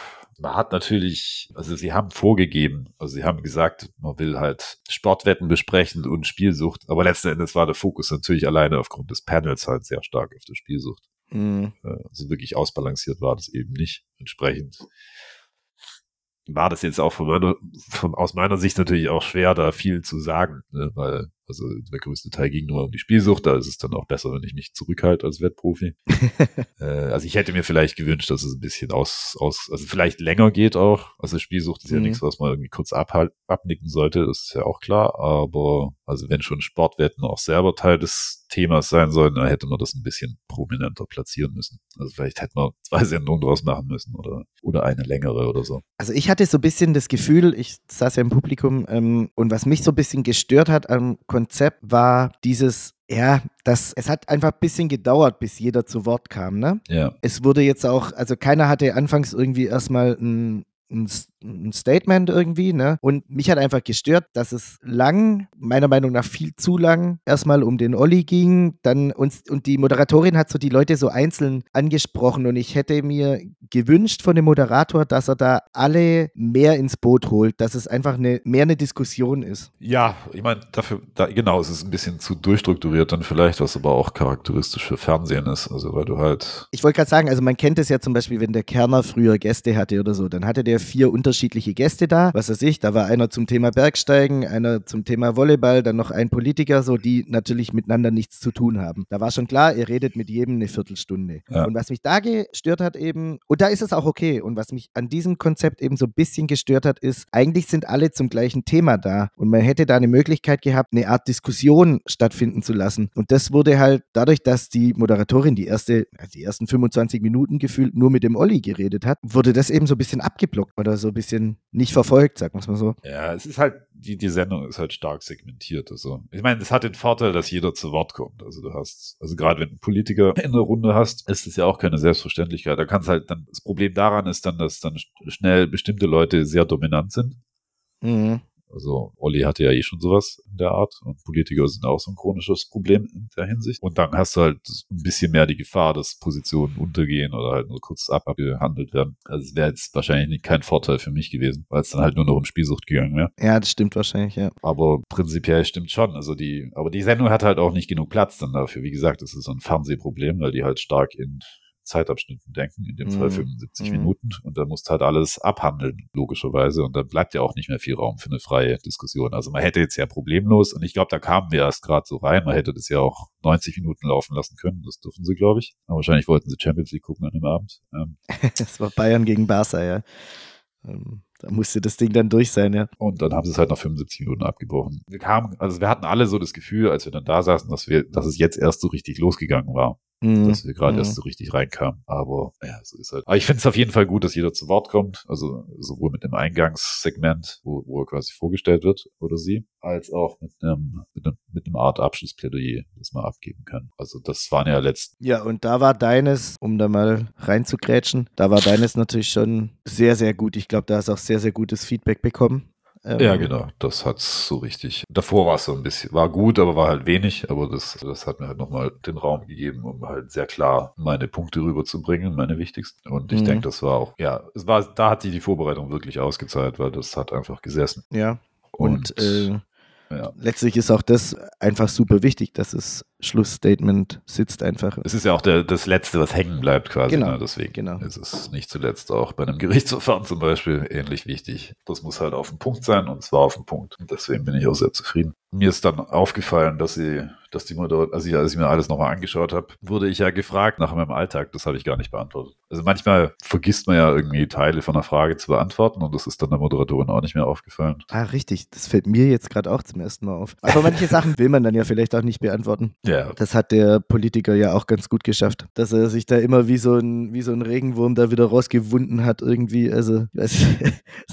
man hat natürlich, also sie haben vorgegeben, also sie haben gesagt, man will halt Sportwetten besprechen und Spielsucht, aber letzten Endes war der Fokus natürlich alleine aufgrund des Panels halt sehr stark auf der Spielsucht. Mhm. Also wirklich ausbalanciert war das eben nicht. Entsprechend war das jetzt auch von meiner, von, aus meiner Sicht natürlich auch schwer, da viel zu sagen, ne, weil also der größte Teil ging nur um die Spielsucht, da ist es dann auch besser, wenn ich mich zurückhalte als Wettprofi. äh, also ich hätte mir vielleicht gewünscht, dass es ein bisschen aus, aus, also vielleicht länger geht auch. Also Spielsucht ist ja mhm. nichts, was man irgendwie kurz abnicken sollte, das ist ja auch klar, aber also wenn schon Sportwetten auch selber Teil des Themas sein sollen, dann hätte man das ein bisschen prominenter platzieren müssen. Also vielleicht hätte man zwei Sendungen draus machen müssen oder, oder eine längere oder so. Also ich hatte so ein bisschen das Gefühl, ich saß ja im Publikum ähm, und was mich so ein bisschen gestört hat am Konzept war dieses ja, das, es hat einfach ein bisschen gedauert, bis jeder zu Wort kam, ne? Ja. Es wurde jetzt auch, also keiner hatte anfangs irgendwie erstmal ein ein, ein, Statement irgendwie, ne? Und mich hat einfach gestört, dass es lang, meiner Meinung nach viel zu lang, erstmal um den Olli ging, dann uns, und die Moderatorin hat so die Leute so einzeln angesprochen und ich hätte mir gewünscht von dem Moderator, dass er da alle mehr ins Boot holt, dass es einfach eine, mehr eine Diskussion ist. Ja, ich meine, dafür, da, genau, es ist ein bisschen zu durchstrukturiert dann vielleicht, was aber auch charakteristisch für Fernsehen ist, also weil du halt. Ich wollte gerade sagen, also man kennt es ja zum Beispiel, wenn der Kerner früher Gäste hatte oder so, dann hatte der vier unter unterschiedliche Gäste da. Was weiß ich, da war einer zum Thema Bergsteigen, einer zum Thema Volleyball, dann noch ein Politiker, so die natürlich miteinander nichts zu tun haben. Da war schon klar, ihr redet mit jedem eine Viertelstunde. Ja. Und was mich da gestört hat eben, und da ist es auch okay, und was mich an diesem Konzept eben so ein bisschen gestört hat, ist, eigentlich sind alle zum gleichen Thema da und man hätte da eine Möglichkeit gehabt, eine Art Diskussion stattfinden zu lassen. Und das wurde halt dadurch, dass die Moderatorin die erste, also die ersten 25 Minuten gefühlt nur mit dem Olli geredet hat, wurde das eben so ein bisschen abgeblockt oder so ein bisschen nicht verfolgt, sagen wir es mal so. Ja, es ist halt, die, die Sendung ist halt stark segmentiert. Also, ich meine, es hat den Vorteil, dass jeder zu Wort kommt. Also du hast, also gerade wenn du einen Politiker in der Runde hast, ist es ja auch keine Selbstverständlichkeit. Da kannst halt dann, das Problem daran ist dann, dass dann schnell bestimmte Leute sehr dominant sind. Mhm. Also Olli hatte ja eh schon sowas in der Art und Politiker sind auch so ein chronisches Problem in der Hinsicht. Und dann hast du halt ein bisschen mehr die Gefahr, dass Positionen untergehen oder halt nur kurz abgehandelt werden. Also es wäre jetzt wahrscheinlich kein Vorteil für mich gewesen, weil es dann halt nur noch um Spielsucht gegangen wäre. Ja, das stimmt wahrscheinlich, ja. Aber prinzipiell stimmt schon. Also die, aber die Sendung hat halt auch nicht genug Platz dann dafür. Wie gesagt, das ist so ein Fernsehproblem, weil die halt stark in Zeitabschnitten denken, in dem mm. Fall 75 mm. Minuten. Und da musst halt alles abhandeln, logischerweise. Und da bleibt ja auch nicht mehr viel Raum für eine freie Diskussion. Also man hätte jetzt ja problemlos, und ich glaube, da kamen wir erst gerade so rein, man hätte das ja auch 90 Minuten laufen lassen können. Das dürfen sie, glaube ich. Aber wahrscheinlich wollten sie Champions League gucken an dem Abend. Ähm. das war Bayern gegen Barca, ja. Ähm, da musste das Ding dann durch sein, ja. Und dann haben sie es halt nach 75 Minuten abgebrochen. Wir kamen, also wir hatten alle so das Gefühl, als wir dann da saßen, dass wir, dass es jetzt erst so richtig losgegangen war mhm. dass wir gerade mhm. erst so richtig reinkamen. Aber ja, so ist halt. Aber ich finde es auf jeden Fall gut, dass jeder zu Wort kommt. Also sowohl mit dem Eingangssegment, wo, wo er quasi vorgestellt wird oder sie, als auch mit einem, mit einem, mit einem Art Abschlussplädoyer, das man abgeben kann. Also das waren ja letzten. Ja, und da war deines, um da mal reinzugrätschen, da war deines natürlich schon sehr, sehr gut. Ich glaube, da hast auch sehr, sehr gutes Feedback bekommen. Ähm, ja, genau, das hat's so richtig. Davor war es so ein bisschen, war gut, aber war halt wenig, aber das, das hat mir halt nochmal den Raum gegeben, um halt sehr klar meine Punkte rüberzubringen, meine wichtigsten. Und ich mhm. denke, das war auch, ja, es war, da hat sich die Vorbereitung wirklich ausgezahlt, weil das hat einfach gesessen. Ja. Und, und äh, ja. Letztlich ist auch das einfach super wichtig, dass das Schlussstatement sitzt einfach. Es ist ja auch der, das Letzte, was hängen bleibt quasi. Genau. Ne? Deswegen genau. ist es nicht zuletzt auch bei einem Gerichtsverfahren zum Beispiel ähnlich wichtig. Das muss halt auf dem Punkt sein und zwar auf dem Punkt. Und deswegen bin ich auch sehr zufrieden. Mir ist dann aufgefallen, dass sie dass die Mutter, also ich, als ich mir alles nochmal angeschaut habe, wurde ich ja gefragt nach meinem Alltag. Das habe ich gar nicht beantwortet. Also manchmal vergisst man ja irgendwie Teile von einer Frage zu beantworten und das ist dann der Moderatorin auch nicht mehr aufgefallen. Ah, richtig. Das fällt mir jetzt gerade auch zum ersten Mal auf. Aber manche Sachen will man dann ja vielleicht auch nicht beantworten. Ja. Das hat der Politiker ja auch ganz gut geschafft, dass er sich da immer wie so ein, wie so ein Regenwurm da wieder rausgewunden hat irgendwie. Also, das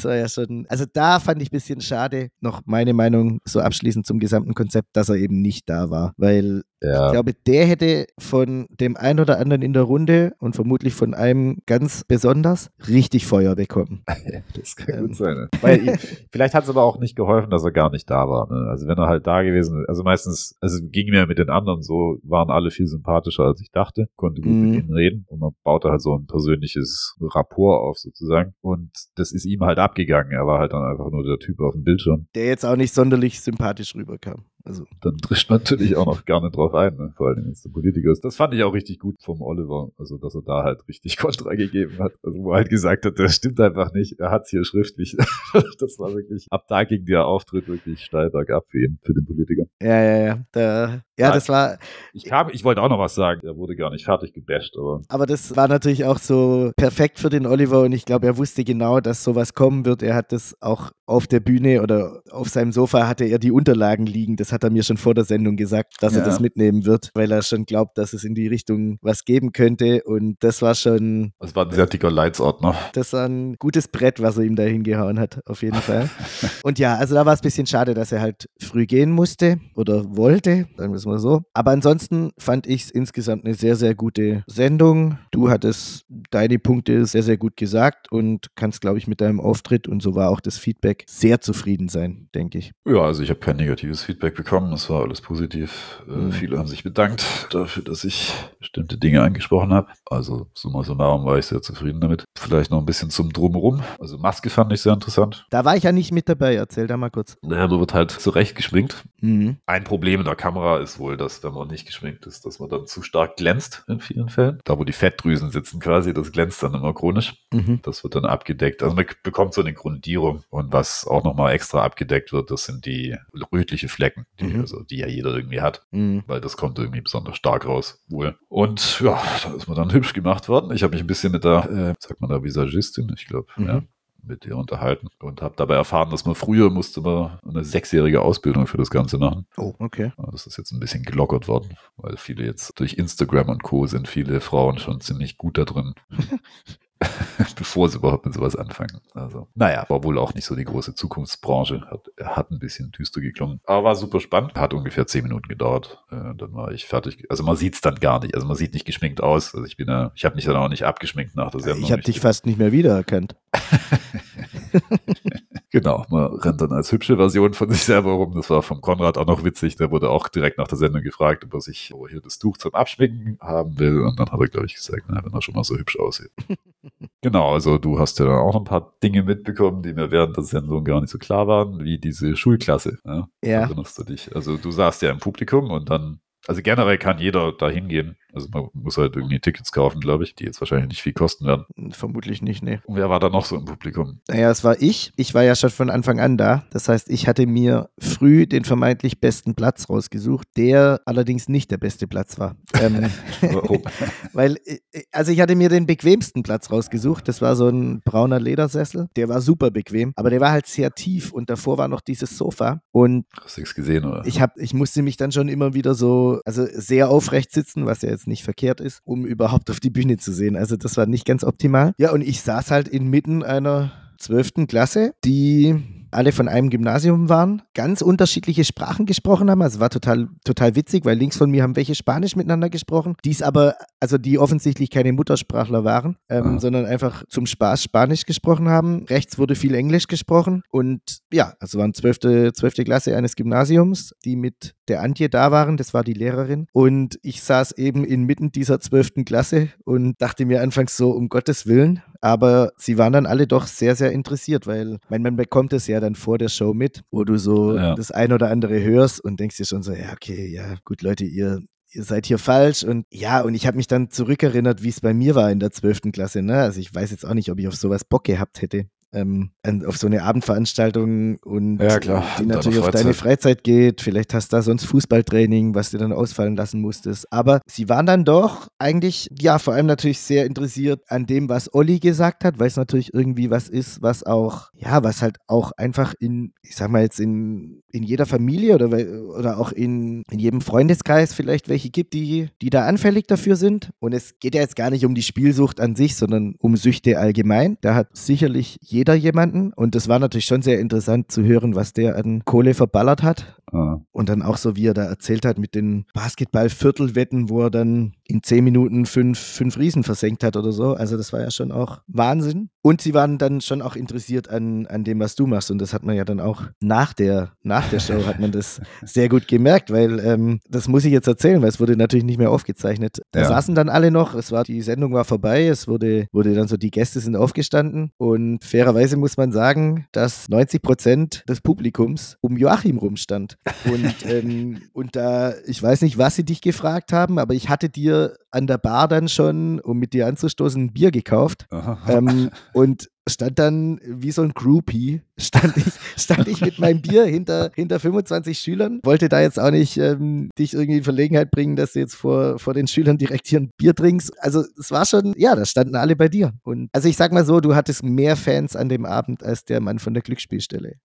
war ja schon, also da fand ich ein bisschen schade, noch meine Meinung so abschließend zum gesamten Konzept, dass er eben nicht da war weil ja. ich glaube, der hätte von dem einen oder anderen in der Runde und vermutlich von einem ganz besonders richtig Feuer bekommen. das kann ähm. gut sein. Ne? Weil, vielleicht hat es aber auch nicht geholfen, dass er gar nicht da war. Ne? Also wenn er halt da gewesen also meistens, also ging mir mit den anderen so, waren alle viel sympathischer, als ich dachte, konnte gut mhm. mit ihnen reden und man baute halt so ein persönliches Rapport auf sozusagen und das ist ihm halt abgegangen. Er war halt dann einfach nur der Typ auf dem Bildschirm. Der jetzt auch nicht sonderlich sympathisch rüberkam. Also. Dann trischt man natürlich auch noch gerne drauf ein, ne? vor allem wenn es der Politiker ist. Das fand ich auch richtig gut vom Oliver, also dass er da halt richtig Kontra gegeben hat. Also wo er halt gesagt hat, das stimmt einfach nicht, er hat es hier schriftlich. das war wirklich, ab da ging der Auftritt wirklich steil bergab für ihn, für den Politiker. Ja, ja, ja. Da, ja, das war. Ich kam, ich wollte auch noch was sagen, er wurde gar nicht fertig gebasht, aber. Aber das war natürlich auch so perfekt für den Oliver und ich glaube, er wusste genau, dass sowas kommen wird. Er hat das auch auf der Bühne oder auf seinem Sofa hatte er die Unterlagen liegen. Das hat er mir schon vor der Sendung gesagt, dass ja. er das mitnehmen wird, weil er schon glaubt, dass es in die Richtung was geben könnte. Und das war schon. Das war ein sehr dicker Leitsordner. Das war ein gutes Brett, was er ihm da hingehauen hat, auf jeden Fall. und ja, also da war es ein bisschen schade, dass er halt früh gehen musste oder wollte, sagen wir es mal so. Aber ansonsten fand ich es insgesamt eine sehr, sehr gute Sendung. Du hattest deine Punkte sehr, sehr gut gesagt und kannst, glaube ich, mit deinem Auftritt und so war auch das Feedback sehr zufrieden sein, denke ich. Ja, also ich habe kein negatives Feedback bekommen. Es war alles positiv. Äh, mhm. Viele haben sich bedankt dafür, dass ich bestimmte Dinge angesprochen habe. Also summa summarum war ich sehr zufrieden damit. Vielleicht noch ein bisschen zum Drumherum. Also Maske fand ich sehr interessant. Da war ich ja nicht mit dabei. Erzähl da mal kurz. Naja, man wird halt zurecht geschminkt. Mhm. Ein Problem in der Kamera ist wohl, dass wenn man nicht geschminkt ist, dass man dann zu stark glänzt in vielen Fällen. Da, wo die Fettdrüsen sitzen quasi, das glänzt dann immer chronisch. Mhm. Das wird dann abgedeckt. Also man bekommt so eine Grundierung. Und was auch nochmal extra abgedeckt wird, das sind die rötliche Flecken, die, mhm. also, die ja jeder irgendwie hat. Mhm. Weil das kommt irgendwie besonders stark raus, wohl. Und ja, da ist man dann hübsch gemacht worden. Ich habe mich ein bisschen mit der, äh, sagt man da, Visagistin, ich glaube, mhm. ja, mit ihr unterhalten und habe dabei erfahren, dass man früher musste man eine sechsjährige Ausbildung für das Ganze machen. Oh, okay. Das ist jetzt ein bisschen gelockert worden, weil viele jetzt durch Instagram und Co. sind viele Frauen schon ziemlich gut da drin. bevor sie überhaupt mit sowas anfangen. Also, naja, war wohl auch nicht so die große Zukunftsbranche. Hat, hat ein bisschen düster geklungen. Aber war super spannend. Hat ungefähr zehn Minuten gedauert. Äh, dann war ich fertig. Also man sieht es dann gar nicht. Also man sieht nicht geschminkt aus. Also ich bin ja, ich habe mich dann auch nicht abgeschminkt nach der Sendung. Ich habe dich fast nicht mehr wiedererkannt. Genau, man rennt dann als hübsche Version von sich selber rum. Das war vom Konrad auch noch witzig. Der wurde auch direkt nach der Sendung gefragt, ob er sich oh, hier das Tuch zum Abschminken haben will. Und dann hat er, glaube ich, gesagt, na, wenn er schon mal so hübsch aussieht. genau, also du hast ja dann auch ein paar Dinge mitbekommen, die mir während der Sendung gar nicht so klar waren, wie diese Schulklasse. Ja. ja. Erinnerst du dich? Also du saßt ja im Publikum und dann also generell kann jeder da hingehen. Also man muss halt irgendwie Tickets kaufen, glaube ich, die jetzt wahrscheinlich nicht viel kosten werden. Vermutlich nicht, nee. Und wer war da noch so im Publikum? Naja, es war ich. Ich war ja schon von Anfang an da. Das heißt, ich hatte mir früh den vermeintlich besten Platz rausgesucht, der allerdings nicht der beste Platz war. Ähm, Warum? weil, äh, also ich hatte mir den bequemsten Platz rausgesucht. Das war so ein brauner Ledersessel. Der war super bequem, aber der war halt sehr tief und davor war noch dieses Sofa. Und Hast du nichts gesehen, oder? Ich, hab, ich musste mich dann schon immer wieder so, also sehr aufrecht sitzen, was ja jetzt nicht verkehrt ist, um überhaupt auf die Bühne zu sehen. Also das war nicht ganz optimal. Ja, und ich saß halt inmitten einer zwölften Klasse, die alle von einem Gymnasium waren, ganz unterschiedliche Sprachen gesprochen haben. Also war total, total witzig, weil links von mir haben welche Spanisch miteinander gesprochen, die es aber, also die offensichtlich keine Muttersprachler waren, ähm, mhm. sondern einfach zum Spaß Spanisch gesprochen haben. Rechts wurde viel Englisch gesprochen und ja, also waren zwölfte, zwölfte Klasse eines Gymnasiums, die mit der Antje da waren, das war die Lehrerin. Und ich saß eben inmitten dieser zwölften Klasse und dachte mir anfangs so, um Gottes Willen. Aber sie waren dann alle doch sehr, sehr interessiert, weil mein, man bekommt es ja dann vor der Show mit, wo du so ja. das ein oder andere hörst und denkst dir schon so, ja, okay, ja, gut, Leute, ihr, ihr seid hier falsch. Und ja, und ich habe mich dann zurückerinnert, wie es bei mir war in der 12. Klasse. Ne? Also ich weiß jetzt auch nicht, ob ich auf sowas Bock gehabt hätte ähm, auf so eine Abendveranstaltung und ja, die natürlich auf deine Freizeit geht. Vielleicht hast du da sonst Fußballtraining, was du dann ausfallen lassen musstest. Aber sie waren dann doch eigentlich, ja, vor allem natürlich sehr interessiert an dem, was Olli gesagt hat, weil es natürlich irgendwie was ist, was auch, ja, was halt auch einfach in, ich sag mal jetzt in, in jeder Familie oder, oder auch in, in jedem Freundeskreis vielleicht welche gibt, die, die da anfällig dafür sind. Und es geht ja jetzt gar nicht um die Spielsucht an sich, sondern um Süchte allgemein. Da hat sicherlich jeder jeder jemanden. Und das war natürlich schon sehr interessant zu hören, was der an Kohle verballert hat. Ah. Und dann auch so, wie er da erzählt hat mit den Basketball-Viertelwetten, wo er dann in zehn Minuten fünf, fünf Riesen versenkt hat oder so. Also das war ja schon auch Wahnsinn. Und sie waren dann schon auch interessiert an, an dem, was du machst. Und das hat man ja dann auch nach der, nach der Show hat man das sehr gut gemerkt, weil ähm, das muss ich jetzt erzählen, weil es wurde natürlich nicht mehr aufgezeichnet. Da ja. saßen dann alle noch, es war, die Sendung war vorbei, es wurde, wurde dann so, die Gäste sind aufgestanden und fairerweise muss man sagen, dass 90 Prozent des Publikums um Joachim rumstand. Und, ähm, und da, ich weiß nicht, was sie dich gefragt haben, aber ich hatte dir an der Bar dann schon, um mit dir anzustoßen, ein Bier gekauft. Ähm, und stand dann wie so ein Groupie, stand ich, stand ich mit meinem Bier hinter, hinter 25 Schülern, wollte da jetzt auch nicht ähm, dich irgendwie in Verlegenheit bringen, dass du jetzt vor, vor den Schülern direkt hier ein Bier trinkst. Also es war schon, ja, da standen alle bei dir. Und also ich sag mal so, du hattest mehr Fans an dem Abend als der Mann von der Glücksspielstelle.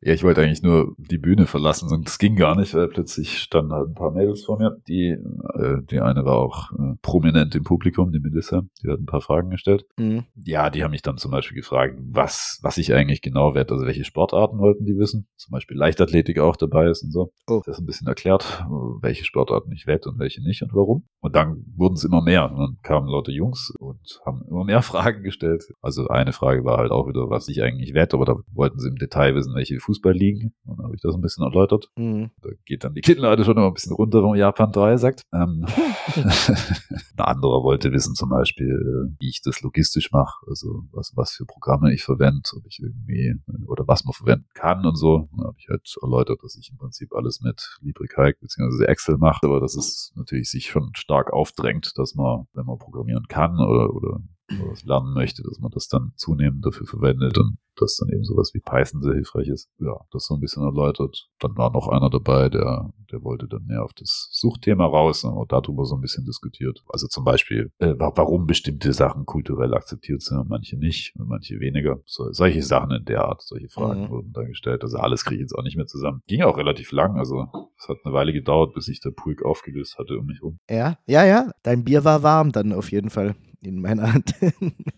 ja, ich wollte eigentlich nur die Bühne verlassen und es ging gar nicht, weil plötzlich standen halt ein paar Mädels vor mir. Die, äh, die eine war auch äh, prominent im Publikum, die Melissa, die hat ein paar Fragen gestellt. Mhm. Ja, die haben mich dann zum Beispiel Beispiel gefragt, was, was ich eigentlich genau werde. Also welche Sportarten wollten die wissen. Zum Beispiel Leichtathletik auch dabei ist und so. Oh. Das ist ein bisschen erklärt, welche Sportarten ich wette und welche nicht und warum. Und dann wurden es immer mehr. Und dann kamen Leute Jungs und haben immer mehr Fragen gestellt. Also eine Frage war halt auch wieder, was ich eigentlich wette, aber da wollten sie im Detail wissen, welche Fußball liegen. Und dann habe ich das ein bisschen erläutert. Mhm. Da geht dann die Kinnlade schon immer ein bisschen runter, wenn man Japan 3 sagt. Ähm, ein anderer wollte wissen zum Beispiel, wie ich das logistisch mache, also was, was für Programme ich verwende, ob ich irgendwie, oder was man verwenden kann und so. Da habe ich halt erläutert, dass ich im Prinzip alles mit LibreCalc bzw. Excel mache, aber dass es natürlich sich schon stark aufdrängt, dass man, wenn man programmieren kann oder, oder was lernen möchte, dass man das dann zunehmend dafür verwendet und dass dann eben sowas wie Python sehr hilfreich ist. Ja, das so ein bisschen erläutert. Dann war noch einer dabei, der, der wollte dann mehr auf das Suchthema raus und darüber so ein bisschen diskutiert. Also zum Beispiel, äh, warum bestimmte Sachen kulturell akzeptiert sind und manche nicht und manche weniger. So, solche Sachen in der Art, solche Fragen mhm. wurden dann gestellt. Also alles kriege ich jetzt auch nicht mehr zusammen. Ging auch relativ lang, also es hat eine Weile gedauert, bis sich der Pulk aufgelöst hatte um mich rum. Ja, ja, ja. Dein Bier war warm dann auf jeden Fall in meiner Hand.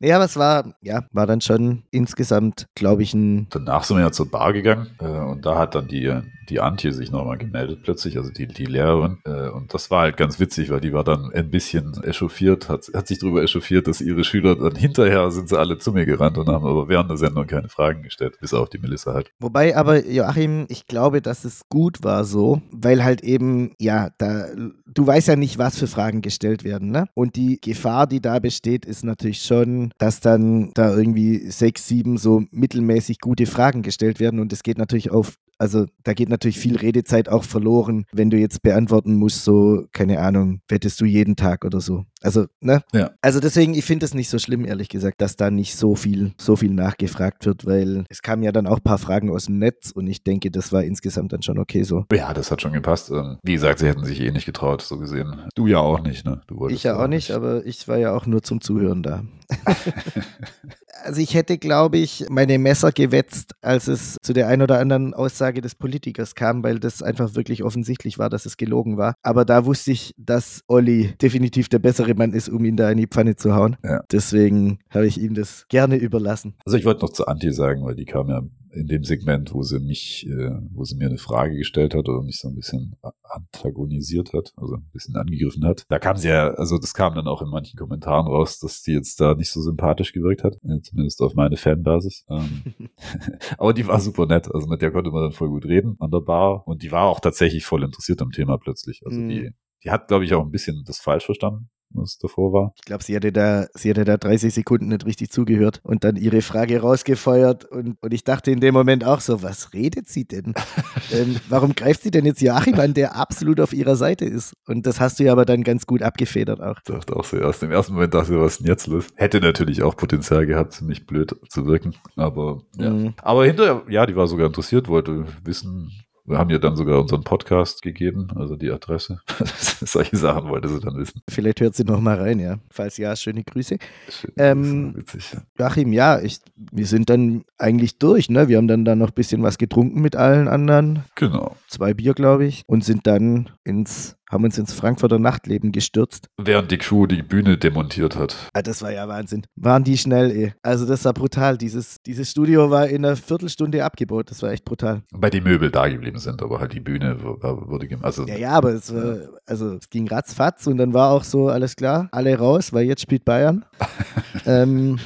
ja, aber es war, ja, war dann schon insgesamt, glaube ich, ein. Danach sind wir ja zur Bar gegangen äh, und da hat dann die, die Antje sich nochmal gemeldet plötzlich, also die, die Lehrerin. Äh, und das war halt ganz witzig, weil die war dann ein bisschen echauffiert, hat, hat sich darüber echauffiert, dass ihre Schüler dann hinterher sind sie alle zu mir gerannt und haben aber während der Sendung keine Fragen gestellt, bis auf die Melissa halt. Wobei aber, Joachim, ich glaube, dass es gut war so, weil halt eben, ja, da, du weißt ja nicht, was für Fragen gestellt werden, ne? Und die Gefahr, die da besteht, steht, ist natürlich schon, dass dann da irgendwie sechs, sieben so mittelmäßig gute Fragen gestellt werden. Und es geht natürlich auf also da geht natürlich viel Redezeit auch verloren, wenn du jetzt beantworten musst, so, keine Ahnung, wettest du jeden Tag oder so. Also, ne? Ja. Also deswegen, ich finde es nicht so schlimm, ehrlich gesagt, dass da nicht so viel, so viel nachgefragt wird, weil es kamen ja dann auch ein paar Fragen aus dem Netz und ich denke, das war insgesamt dann schon okay so. Ja, das hat schon gepasst. Ähm, wie gesagt, sie hätten sich eh nicht getraut, so gesehen. Du ja auch nicht, ne? ich ja auch nicht, aber ich war ja auch nur zum Zuhören da. also ich hätte, glaube ich, meine Messer gewetzt, als es zu der ein oder anderen Aussage des Politikers kam, weil das einfach wirklich offensichtlich war, dass es gelogen war. Aber da wusste ich, dass Olli definitiv der bessere Mann ist, um ihn da in die Pfanne zu hauen. Ja. Deswegen habe ich ihm das gerne überlassen. Also ich wollte noch zu Anti sagen, weil die kam ja in dem Segment, wo sie mich, äh, wo sie mir eine Frage gestellt hat oder mich so ein bisschen antagonisiert hat, also ein bisschen angegriffen hat. Da kam sie ja, also das kam dann auch in manchen Kommentaren raus, dass die jetzt da nicht so sympathisch gewirkt hat, äh, zumindest auf meine Fanbasis. Ähm, aber die war super nett, also mit der konnte man dann voll gut reden an der Bar und die war auch tatsächlich voll interessiert am Thema plötzlich. Also mm. die, die hat, glaube ich, auch ein bisschen das falsch verstanden was davor war. Ich glaube, sie hatte da, sie hatte da 30 Sekunden nicht richtig zugehört und dann ihre Frage rausgefeuert und, und ich dachte in dem Moment auch so, was redet sie denn? ähm, warum greift sie denn jetzt Joachim an, der absolut auf ihrer Seite ist? Und das hast du ja aber dann ganz gut abgefedert auch. Ich dachte auch so, erst im ersten Moment dachte ich, was ist denn jetzt los? Hätte natürlich auch Potenzial gehabt, ziemlich blöd zu wirken, aber ja. Mhm. Aber hinterher, ja, die war sogar interessiert, wollte wissen, wir haben ihr dann sogar unseren Podcast gegeben, also die Adresse. Solche Sachen wollte sie dann wissen. Vielleicht hört sie noch mal rein, ja. Falls ja, schöne Grüße. Schön, ähm, witzig, ja. Joachim, ja, ich, wir sind dann eigentlich durch, ne? Wir haben dann da noch ein bisschen was getrunken mit allen anderen. Genau. Zwei Bier, glaube ich. Und sind dann ins haben uns ins Frankfurter Nachtleben gestürzt. Während die Crew die Bühne demontiert hat. Ah, das war ja Wahnsinn. Waren die schnell, ey. Also das war brutal. Dieses, dieses Studio war in einer Viertelstunde abgebaut. Das war echt brutal. Weil die Möbel da geblieben sind, aber halt die Bühne wurde gemacht. Also, ja, ja, aber es war, also es ging ratzfatz und dann war auch so, alles klar, alle raus, weil jetzt spielt Bayern. ähm,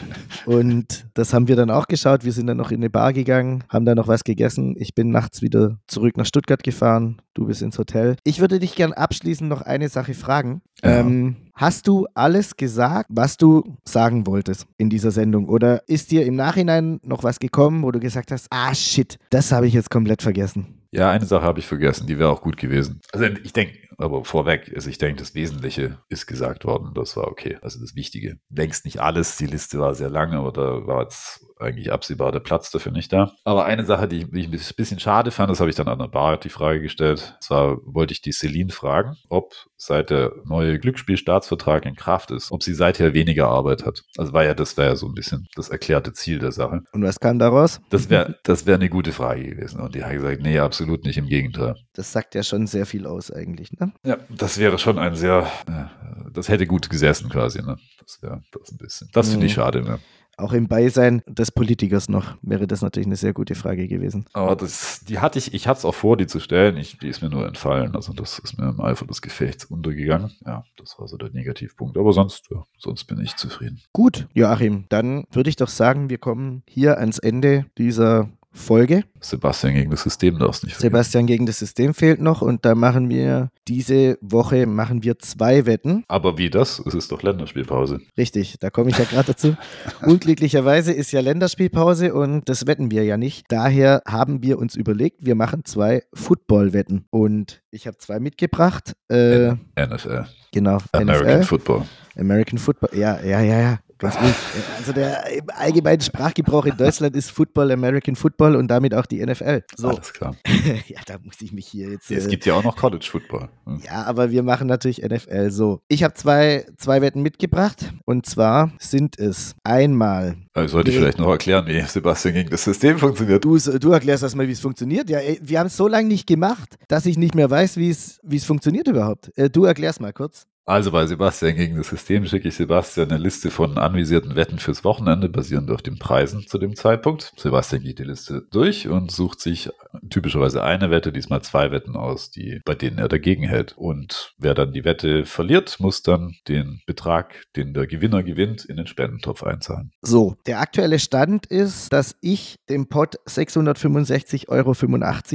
und das haben wir dann auch geschaut. Wir sind dann noch in eine Bar gegangen, haben da noch was gegessen. Ich bin nachts wieder zurück nach Stuttgart gefahren. Du bist ins Hotel. Ich würde dich gern abschließend noch eine Sache fragen. Ja. Ähm, hast du alles gesagt, was du sagen wolltest in dieser Sendung? Oder ist dir im Nachhinein noch was gekommen, wo du gesagt hast, ah shit, das habe ich jetzt komplett vergessen? Ja, eine Sache habe ich vergessen, die wäre auch gut gewesen. Also ich denke, aber vorweg, also ich denke, das Wesentliche ist gesagt worden, das war okay. Also das Wichtige. Längst nicht alles, die Liste war sehr lang, aber da war jetzt eigentlich absehbar der Platz dafür nicht da. Aber eine Sache, die, ich ein bisschen schade fand, das habe ich dann an der Bar die Frage gestellt. Und zwar wollte ich die Celine fragen, ob seit der neue Glücksspielstaatsvertrag in Kraft ist, ob sie seither weniger Arbeit hat. Also war ja, das wäre ja so ein bisschen das erklärte Ziel der Sache. Und was kam daraus? Das wäre das wäre eine gute Frage gewesen. Und die hat gesagt, nee, absolut nicht, im Gegenteil. Das sagt ja schon sehr viel aus eigentlich, ne? Ja, das wäre schon ein sehr, äh, das hätte gut gesessen quasi, ne? Das wäre das ein bisschen. Das finde ich mhm. schade, ne? auch im Beisein des Politikers noch, wäre das natürlich eine sehr gute Frage gewesen. Aber das, die hatte ich, ich hatte es auch vor, die zu stellen. Ich, die ist mir nur entfallen. Also das ist mir im Eifer des Gefechts untergegangen. Ja, das war so der Negativpunkt. Aber sonst, ja, sonst bin ich zufrieden. Gut, Joachim, dann würde ich doch sagen, wir kommen hier ans Ende dieser Folge. Sebastian gegen das System darfst nicht vergessen. Sebastian gegen das System fehlt noch und da machen wir diese Woche machen wir zwei Wetten. Aber wie das? Es ist doch Länderspielpause. Richtig, da komme ich ja gerade dazu. Unglücklicherweise ist ja Länderspielpause und das wetten wir ja nicht. Daher haben wir uns überlegt, wir machen zwei Football-Wetten und ich habe zwei mitgebracht. Äh, NFL. Genau. American NFL. Football. American Football. Ja, ja, ja, ja. Ganz gut. Also der allgemeine Sprachgebrauch in Deutschland ist Football, American Football und damit auch die NFL. So. Alles klar. ja, da muss ich mich hier jetzt. Es äh, gibt ja auch noch College Football. Hm. Ja, aber wir machen natürlich NFL so. Ich habe zwei, zwei Wetten mitgebracht und zwar sind es einmal. Also sollte ich vielleicht noch erklären, wie Sebastian gegen das System funktioniert. Du, du erklärst erstmal, wie es funktioniert. Ja, wir haben es so lange nicht gemacht, dass ich nicht mehr weiß, wie es funktioniert überhaupt. Äh, du erklärst mal kurz. Also bei Sebastian gegen das System schicke ich Sebastian eine Liste von anvisierten Wetten fürs Wochenende, basierend auf den Preisen zu dem Zeitpunkt. Sebastian geht die Liste durch und sucht sich typischerweise eine Wette, diesmal zwei Wetten aus, die, bei denen er dagegen hält. Und wer dann die Wette verliert, muss dann den Betrag, den der Gewinner gewinnt, in den Spendentopf einzahlen. So, der aktuelle Stand ist, dass ich dem Pot 665,85 Euro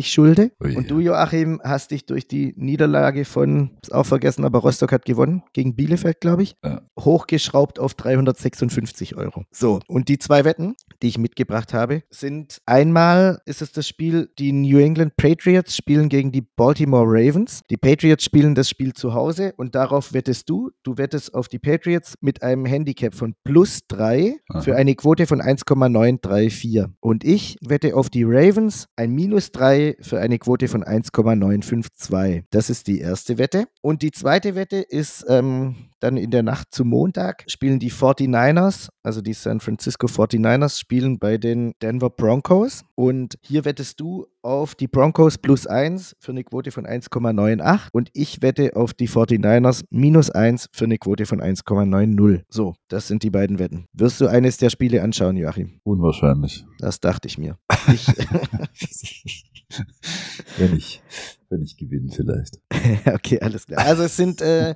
schulde. Ui. Und du, Joachim, hast dich durch die Niederlage von, ist auch vergessen, aber Rostock hat gewonnen gewonnen, gegen Bielefeld, glaube ich. Ja. Hochgeschraubt auf 356 Euro. So, und die zwei Wetten, die ich mitgebracht habe, sind einmal ist es das Spiel, die New England Patriots spielen gegen die Baltimore Ravens. Die Patriots spielen das Spiel zu Hause und darauf wettest du. Du wettest auf die Patriots mit einem Handicap von plus 3 für eine Quote von 1,934. Und ich wette auf die Ravens ein minus 3 für eine Quote von 1,952. Das ist die erste Wette. Und die zweite Wette ist ähm, dann in der Nacht zum Montag spielen die 49ers, also die San Francisco 49ers, spielen bei den Denver Broncos. Und hier wettest du auf die Broncos plus 1 für eine Quote von 1,98 und ich wette auf die 49ers minus 1 für eine Quote von 1,90. So, das sind die beiden Wetten. Wirst du eines der Spiele anschauen, Joachim? Unwahrscheinlich. Das dachte ich mir. Ich wenn ich, wenn ich gewinne vielleicht. okay, alles klar. Also es sind äh,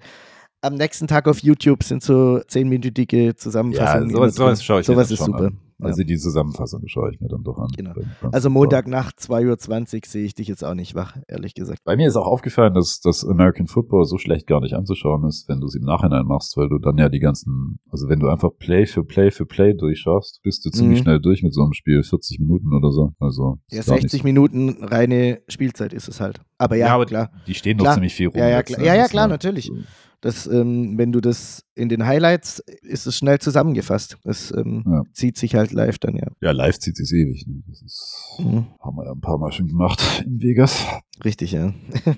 am nächsten Tag auf YouTube sind so zehnminütige Zusammenfassungen. Ja, sowas, sowas schaue ich Sowas ist super. An. Also ja. die Zusammenfassung schaue ich mir dann doch an. Genau. Also Montagnacht 2.20 Uhr sehe ich dich jetzt auch nicht wach, ehrlich gesagt. Bei mir ist auch aufgefallen, dass das American Football so schlecht gar nicht anzuschauen ist, wenn du es im Nachhinein machst, weil du dann ja die ganzen, also wenn du einfach Play für Play für Play durchschaust, bist du ziemlich mhm. schnell durch mit so einem Spiel, 40 Minuten oder so. Also ja, 60 Minuten reine Spielzeit ist es halt. Aber ja, ja aber klar. Die stehen doch ziemlich viel rum. Ja, ja, klar, ne? ja, ja, klar natürlich. So. Das, ähm, wenn du das in den Highlights, ist es schnell zusammengefasst. Es ähm, ja. zieht sich halt live dann, ja. Ja, live zieht sich ewig. Ne? Das ist, mhm. haben wir ja ein paar Mal schon gemacht in Vegas. Richtig, ja.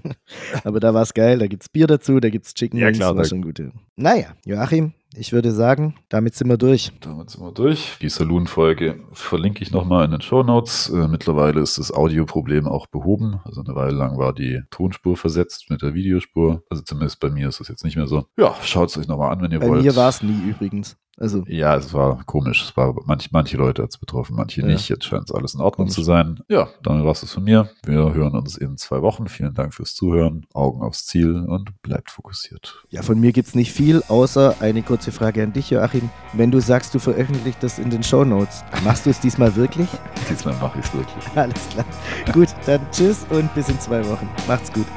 Aber da war es geil, da gibt es Bier dazu, da gibt es Chicken ja, klar, das war schon gut. Naja, Joachim, ich würde sagen, damit sind wir durch. Damit sind wir durch. Die Saloon-Folge verlinke ich nochmal in den Show Notes. Äh, mittlerweile ist das Audioproblem auch behoben. Also eine Weile lang war die Tonspur versetzt mit der Videospur. Also zumindest bei mir ist das jetzt nicht mehr so. Ja, schaut es euch nochmal an, wenn ihr bei wollt. Bei mir war es nie übrigens. Also. Ja, es war komisch. Es war manch, manche Leute hat es betroffen, manche ja. nicht. Jetzt scheint es alles in Ordnung komisch. zu sein. Ja, dann war es von mir. Wir hören uns in zwei Wochen. Vielen Dank fürs Zuhören. Augen aufs Ziel und bleibt fokussiert. Ja, von mir gibt es nicht viel, außer eine kurze Frage an dich, Joachim. Wenn du sagst, du veröffentlichst das in den Show Notes, machst du es diesmal wirklich? diesmal mache ich es wirklich. Alles klar. gut, dann tschüss und bis in zwei Wochen. Macht's gut.